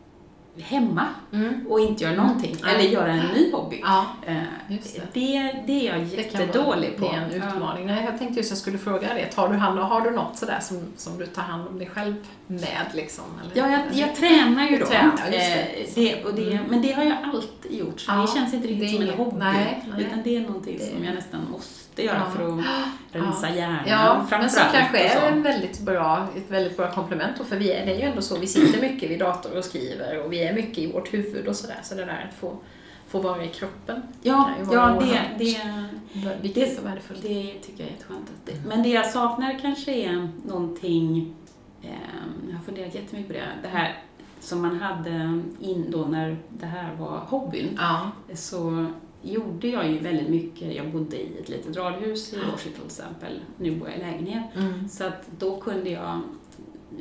[SPEAKER 2] hemma
[SPEAKER 1] Mm.
[SPEAKER 2] och inte göra någonting,
[SPEAKER 1] Nej.
[SPEAKER 2] eller göra en ny hobby.
[SPEAKER 1] Ja,
[SPEAKER 2] Eh,
[SPEAKER 1] det.
[SPEAKER 2] det, det är jag jättedålig på.
[SPEAKER 1] det är en utmaning. Nej, jag tänkte just jag skulle fråga det. Tar du hand, har du något sådär som, som du tar hand om dig själv med liksom? Eller?
[SPEAKER 2] Ja, jag, jag tränar ju då.
[SPEAKER 1] Tränar, det.
[SPEAKER 2] Eh, det, och det, Men det har jag alltid gjort, så
[SPEAKER 1] Ja,
[SPEAKER 2] det känns inte riktigt som en hobby.
[SPEAKER 1] nej, nej.
[SPEAKER 2] Utan det är någonting som jag nästan måste göra
[SPEAKER 1] Ja.
[SPEAKER 2] för att *gasps* rensa hjärnan.
[SPEAKER 1] Ja, men som kanske är en väldigt bra, ett väldigt bra komplement då, för vi är, det är ju ändå så, vi sitter mycket vid dator och skriver och vi är mycket i vårt huvud och sådär, så det där att få, få vara i kroppen
[SPEAKER 2] Ja,
[SPEAKER 1] vara
[SPEAKER 2] ja det, det,
[SPEAKER 1] värdefullt.
[SPEAKER 2] det tycker jag är jätteskönt. Att det, men det jag saknar kanske är någonting, eh, jag har funderat jättemycket på det, det här som man hade in då när det här var hobbyn.
[SPEAKER 1] Ja,
[SPEAKER 2] så gjorde jag ju väldigt mycket. Jag bodde i ett litet radhus i Washington till exempel. Nu bor jag i lägenhet.
[SPEAKER 1] mm.
[SPEAKER 2] Så att då kunde jag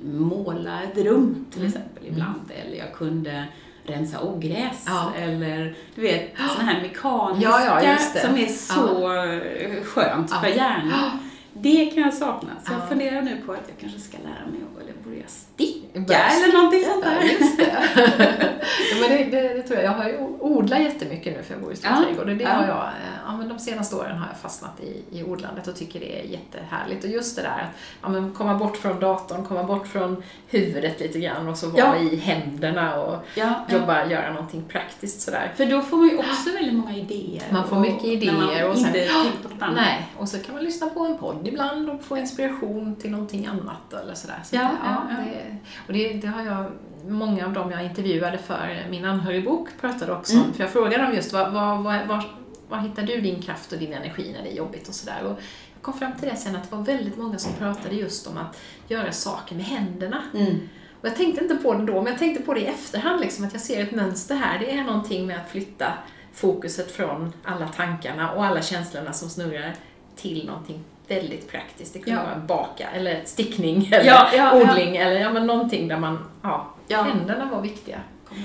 [SPEAKER 2] måla ett rum till
[SPEAKER 1] Mm.
[SPEAKER 2] exempel ibland. Eller jag kunde rensa ogräs.
[SPEAKER 1] Ja.
[SPEAKER 2] Eller du vet, sådana här mekaniska
[SPEAKER 1] Ja, ja,
[SPEAKER 2] som är så skönt för hjärnan. *gasps* Det kan jag sakna. Så
[SPEAKER 1] Ja.
[SPEAKER 2] jag funderar nu på att jag kanske ska lära mig att börja sticka
[SPEAKER 1] Börja
[SPEAKER 2] eller någonting sånt
[SPEAKER 1] Ja,
[SPEAKER 2] där.
[SPEAKER 1] just det. *laughs* ja, men det, det, det tror jag. Jag har ju odlat jättemycket nu för jag bor i stor
[SPEAKER 2] Ja,
[SPEAKER 1] det
[SPEAKER 2] ja.
[SPEAKER 1] har jag, eh, ja, men de senaste åren har jag fastnat i, i odlandet och tycker det är jättehärligt. Och just det där att ja, men komma bort från datorn, komma bort från huvudet lite grann och så vara
[SPEAKER 2] Ja.
[SPEAKER 1] i händerna och
[SPEAKER 2] Ja, ja.
[SPEAKER 1] jobba, göra någonting praktiskt sådär.
[SPEAKER 2] För då får man ju också väldigt många idéer.
[SPEAKER 1] Man får mycket idéer och sen-
[SPEAKER 2] inte på något annat.
[SPEAKER 1] Nej, och så kan man lyssna på en podd ibland och få inspiration till någonting annat eller sådär. Så
[SPEAKER 2] Ja, ja, ja.
[SPEAKER 1] Det, och det, det har jag, många av dem jag intervjuade för min anhörigbok pratade också om,
[SPEAKER 2] Mm.
[SPEAKER 1] för jag frågade dem just vad, vad, vad, var, var hittar du din kraft och din energi när det är jobbigt och sådär. Och jag kom fram till det sen att det var väldigt många som pratade just om att göra saker med händerna.
[SPEAKER 2] Mm.
[SPEAKER 1] Och jag tänkte inte på det då, men jag tänkte på det i efterhand, liksom, att jag ser ett mönster här. Det är någonting med att flytta fokuset från alla tankarna och alla känslorna som snurrar till någonting väldigt praktiskt. Det kan
[SPEAKER 2] Ja.
[SPEAKER 1] vara baka, eller stickning, eller
[SPEAKER 2] Ja, ja,
[SPEAKER 1] odling, eller ja, men någonting där man, ja,
[SPEAKER 2] Ja.
[SPEAKER 1] händerna var viktiga.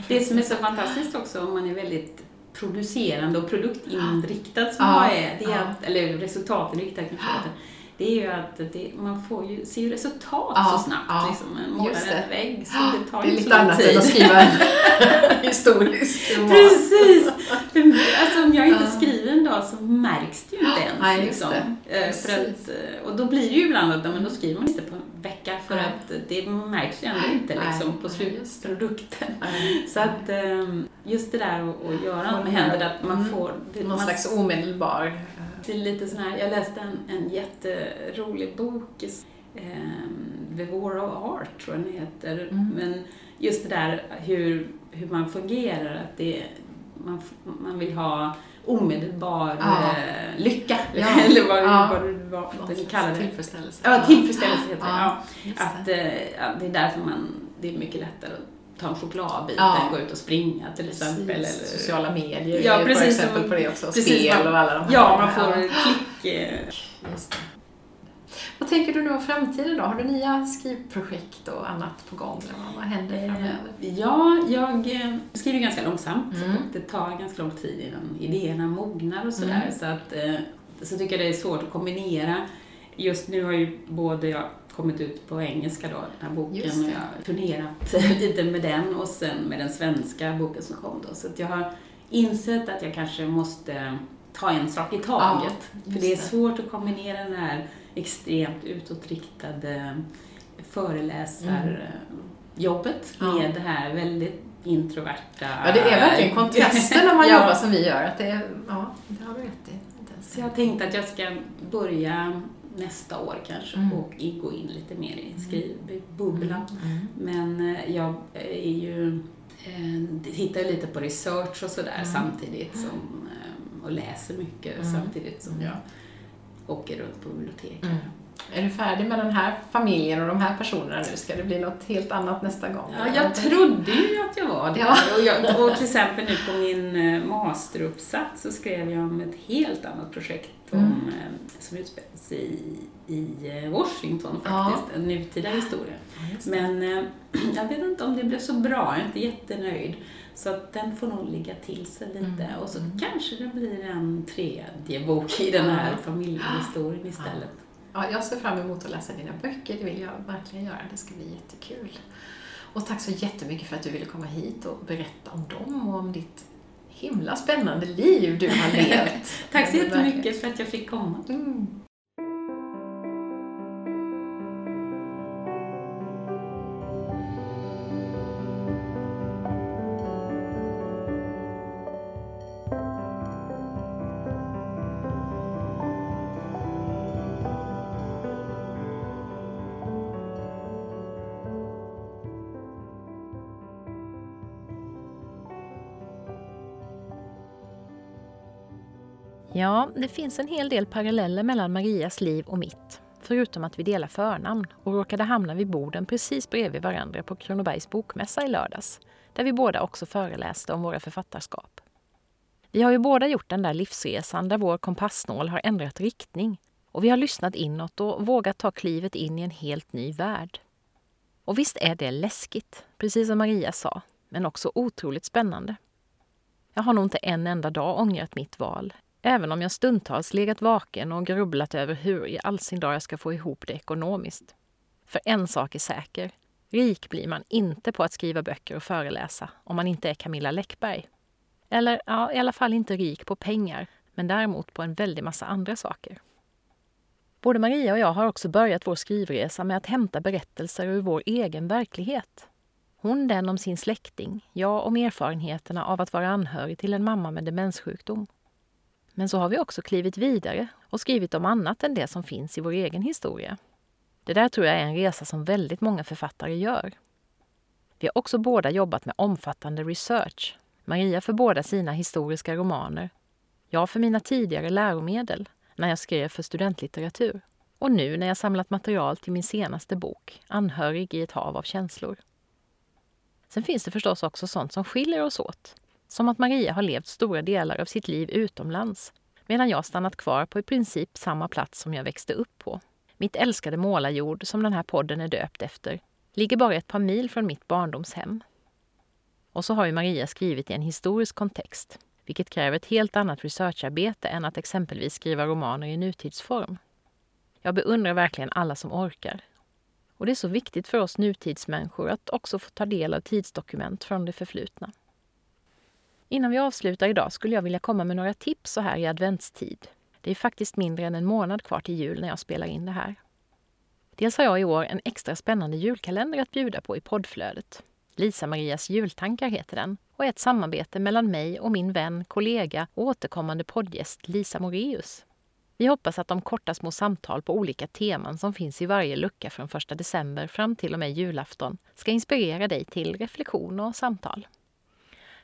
[SPEAKER 2] Det som är så fantastiskt också om man är väldigt producerande och produktinriktad som
[SPEAKER 1] Ja,
[SPEAKER 2] jag är, det är att, eller resultatinriktad kanske det är ju att det, man får ju, ser ju resultat
[SPEAKER 1] Ja,
[SPEAKER 2] så snabbt.
[SPEAKER 1] ja,
[SPEAKER 2] Liksom. Man målar en vägg så det tar
[SPEAKER 1] Det är
[SPEAKER 2] ju
[SPEAKER 1] lite annat
[SPEAKER 2] tid.
[SPEAKER 1] än att skriva en *laughs* historisk roman.
[SPEAKER 2] Precis! Alltså om jag inte
[SPEAKER 1] Ja.
[SPEAKER 2] skriver en dag så märks det ju inte ens.
[SPEAKER 1] Nej,
[SPEAKER 2] liksom. Eh, För att, eh, och då blir det ju ibland att men då skriver man inte på en vecka för
[SPEAKER 1] Nej.
[SPEAKER 2] att det märks ju ändå inte liksom, på slutprodukten. Så att ehm, just det där att göra något med händerna, att man
[SPEAKER 1] mm,
[SPEAKER 2] får... Det,
[SPEAKER 1] Någon
[SPEAKER 2] man,
[SPEAKER 1] slags omedelbar... eh,
[SPEAKER 2] är lite sån här, jag läste en, en jätterolig bok, um, The War of Art tror jag den heter,
[SPEAKER 1] Mm.
[SPEAKER 2] men just det där hur, hur man fungerar, att det, man, man vill ha omedelbar
[SPEAKER 1] Ja.
[SPEAKER 2] eh, lycka,
[SPEAKER 1] Ja. *laughs*
[SPEAKER 2] eller vad,
[SPEAKER 1] Ja.
[SPEAKER 2] vad, du- vad
[SPEAKER 1] någon
[SPEAKER 2] du kallar det.
[SPEAKER 1] Tillfredsställelse.
[SPEAKER 2] Ja, tillfredsställelse heter det.
[SPEAKER 1] Ja,
[SPEAKER 2] Att, eh, det är därför man, det är mycket lättare att ta en chokladbit
[SPEAKER 1] Ja.
[SPEAKER 2] gå ut och springa till exempel. Eller,
[SPEAKER 1] Sociala medier
[SPEAKER 2] Ja,
[SPEAKER 1] är ett
[SPEAKER 2] precis,
[SPEAKER 1] exempel
[SPEAKER 2] som-
[SPEAKER 1] på det också.
[SPEAKER 2] precis,
[SPEAKER 1] Spel och alla de här
[SPEAKER 2] Ja, man får klick. eh,
[SPEAKER 1] Just det. Vad tänker du nu om framtiden då? Har du nya skrivprojekt och annat på gång? Eller vad- händer framöver?
[SPEAKER 2] Ja, jag eh, skriver ganska långsamt.
[SPEAKER 1] Mm.
[SPEAKER 2] Det tar ganska lång tid innan idéerna mognar och sådär.
[SPEAKER 1] Mm.
[SPEAKER 2] Så, att, eh, så tycker jag det är svårt att kombinera. Just nu har ju både jag kommit ut på engelska då, den här boken,
[SPEAKER 1] Just
[SPEAKER 2] och
[SPEAKER 1] det.
[SPEAKER 2] jag har turnerat *laughs* lite med den och sen med den svenska boken som kom då. Så att jag har insett att jag kanske måste ta en sak i taget.
[SPEAKER 1] Ja,
[SPEAKER 2] För det är svårt att kombinera den här extremt utåtriktade föreläsarjobbet
[SPEAKER 1] Ja.
[SPEAKER 2] med det här väldigt introverta...
[SPEAKER 1] Ja, det är verkligen kontraster när man *laughs*
[SPEAKER 2] Ja.
[SPEAKER 1] jobbar som vi gör. Att det är, ja, det har du rätt i.
[SPEAKER 2] Så jag har tänkt att jag ska börja nästa år kanske
[SPEAKER 1] Mm.
[SPEAKER 2] och gå in lite mer i skrivbubblan.
[SPEAKER 1] Mm.
[SPEAKER 2] Men eh, jag är ju, eh, tittar lite på research och sådär
[SPEAKER 1] Mm.
[SPEAKER 2] samtidigt som, eh, och läser mycket
[SPEAKER 1] Mm.
[SPEAKER 2] samtidigt som
[SPEAKER 1] Mm.
[SPEAKER 2] jag åker runt på bibliotek.
[SPEAKER 1] Mm. Är du färdig med den här familjen och de här personerna nu? Ska det bli något helt annat nästa gång?
[SPEAKER 2] Ja, jag trodde ju att jag var det.
[SPEAKER 1] Ja.
[SPEAKER 2] Och, jag, och till exempel nu på min masteruppsats så skrev jag om ett helt annat projekt om,
[SPEAKER 1] Mm.
[SPEAKER 2] eh, som utspelar sig i, i eh, Washington
[SPEAKER 1] Ja.
[SPEAKER 2] faktiskt, en nutida historia.
[SPEAKER 1] Det.
[SPEAKER 2] Men eh, *clears throat* jag vet inte om det blev så bra, jag är inte jättenöjd. Så att den får nog ligga till sig lite.
[SPEAKER 1] Mm.
[SPEAKER 2] Och så
[SPEAKER 1] Mm.
[SPEAKER 2] kanske det blir en tredje bok i den här
[SPEAKER 1] Ja.
[SPEAKER 2] familjehistorien istället.
[SPEAKER 1] Ja, jag ser fram emot att läsa dina böcker, det vill jag verkligen göra. Det ska bli jättekul. Och tack så jättemycket för att du ville komma hit och berätta om dem och om ditt himla spännande liv du har levt. *laughs*
[SPEAKER 2] tack så jättemycket för att jag fick komma. Mm.
[SPEAKER 1] Ja, det finns en hel del paralleller mellan Marias liv och mitt. Förutom att vi delar förnamn och råkade hamna vid borden precis bredvid varandra på Kronobergs bokmässa i lördags. Där vi båda också föreläste om våra författarskap. Vi har ju båda gjort den där livsresan där vår kompassnål har ändrat riktning. Och vi har lyssnat inåt och vågat ta klivet in i en helt ny värld. Och visst är det läskigt, precis som Maria sa, men också otroligt spännande. Jag har nog inte en enda dag ångrat mitt val, Även om jag stundtals legat vaken och grubblat över hur i all sin dag jag ska få ihop det ekonomiskt. För en sak är säker. Rik blir man inte på att skriva böcker och föreläsa om man inte är Camilla Läckberg. Eller ja, i alla fall inte rik på pengar, men däremot på en väldig massa andra saker. Både Maria och jag har också börjat vår skrivresa med att hämta berättelser ur vår egen verklighet. Hon den om sin släkting, jag om erfarenheterna av att vara anhörig till en mamma med demenssjukdom. Men så har vi också klivit vidare och skrivit om annat än det som finns i vår egen historia. Det där tror jag är en resa som väldigt många författare gör. Vi har också båda jobbat med omfattande research. Maria för båda sina historiska romaner. Jag för mina tidigare läromedel, när jag skrev för studentlitteratur. Och nu när jag samlat material till min senaste bok, Anhörig i ett hav av känslor. Sen finns det förstås också sånt som skiljer oss åt. Som att Maria har levt stora delar av sitt liv utomlands medan jag stannat kvar på i princip samma plats som jag växte upp på. Mitt älskade målarjord, som den här podden är döpt efter, ligger bara ett par mil från mitt barndomshem. Och så har ju Maria skrivit i en historisk kontext, vilket kräver ett helt annat researcharbete än att exempelvis skriva romaner i nutidsform. Jag beundrar verkligen alla som orkar. Och det är så viktigt för oss nutidsmänniskor att också få ta del av tidsdokument från det förflutna. Innan vi avslutar idag skulle jag vilja komma med några tips så här i adventstid. Det är faktiskt mindre än en månad kvar till jul när jag spelar in det här. Dels har jag i år en extra spännande julkalender att bjuda på i poddflödet. Lisa-Marias jultankar heter den och är ett samarbete mellan mig och min vän, kollega och återkommande poddgäst Lisa Moreus. Vi hoppas att de korta små samtal på olika teman som finns i varje lucka från 1 december fram till och med julafton ska inspirera dig till reflektion och samtal.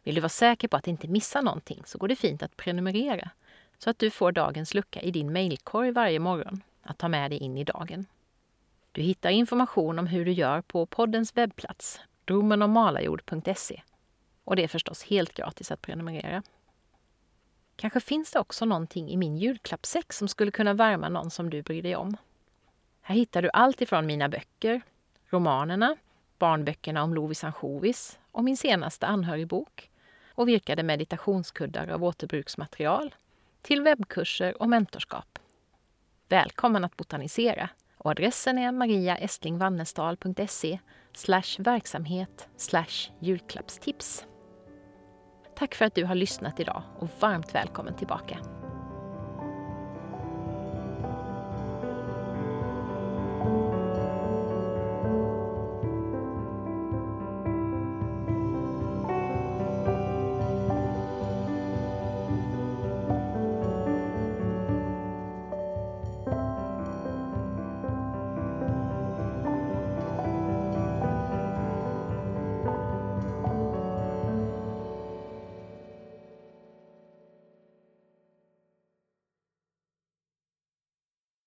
[SPEAKER 1] Vill du vara säker på att inte missa någonting så går det fint att prenumerera så att du får dagens lucka i din mejlkorg varje morgon att ta med dig in i dagen. Du hittar information om hur du gör på poddens webbplats dromenomalajord.se och det är förstås helt gratis att prenumerera. Kanske finns det också någonting i min julklappssäck som skulle kunna värma någon som du bryr dig om. Här hittar du allt ifrån mina böcker, romanerna, barnböckerna om Lovis ansjovis och min senaste anhörigbok och virkade meditationskuddar av återbruksmaterial till webbkurser och mentorskap. Välkommen att botanisera och adressen är mariaestlingvannestal.se verksamhet julklappstips. Tack för att du har lyssnat idag och varmt välkommen tillbaka.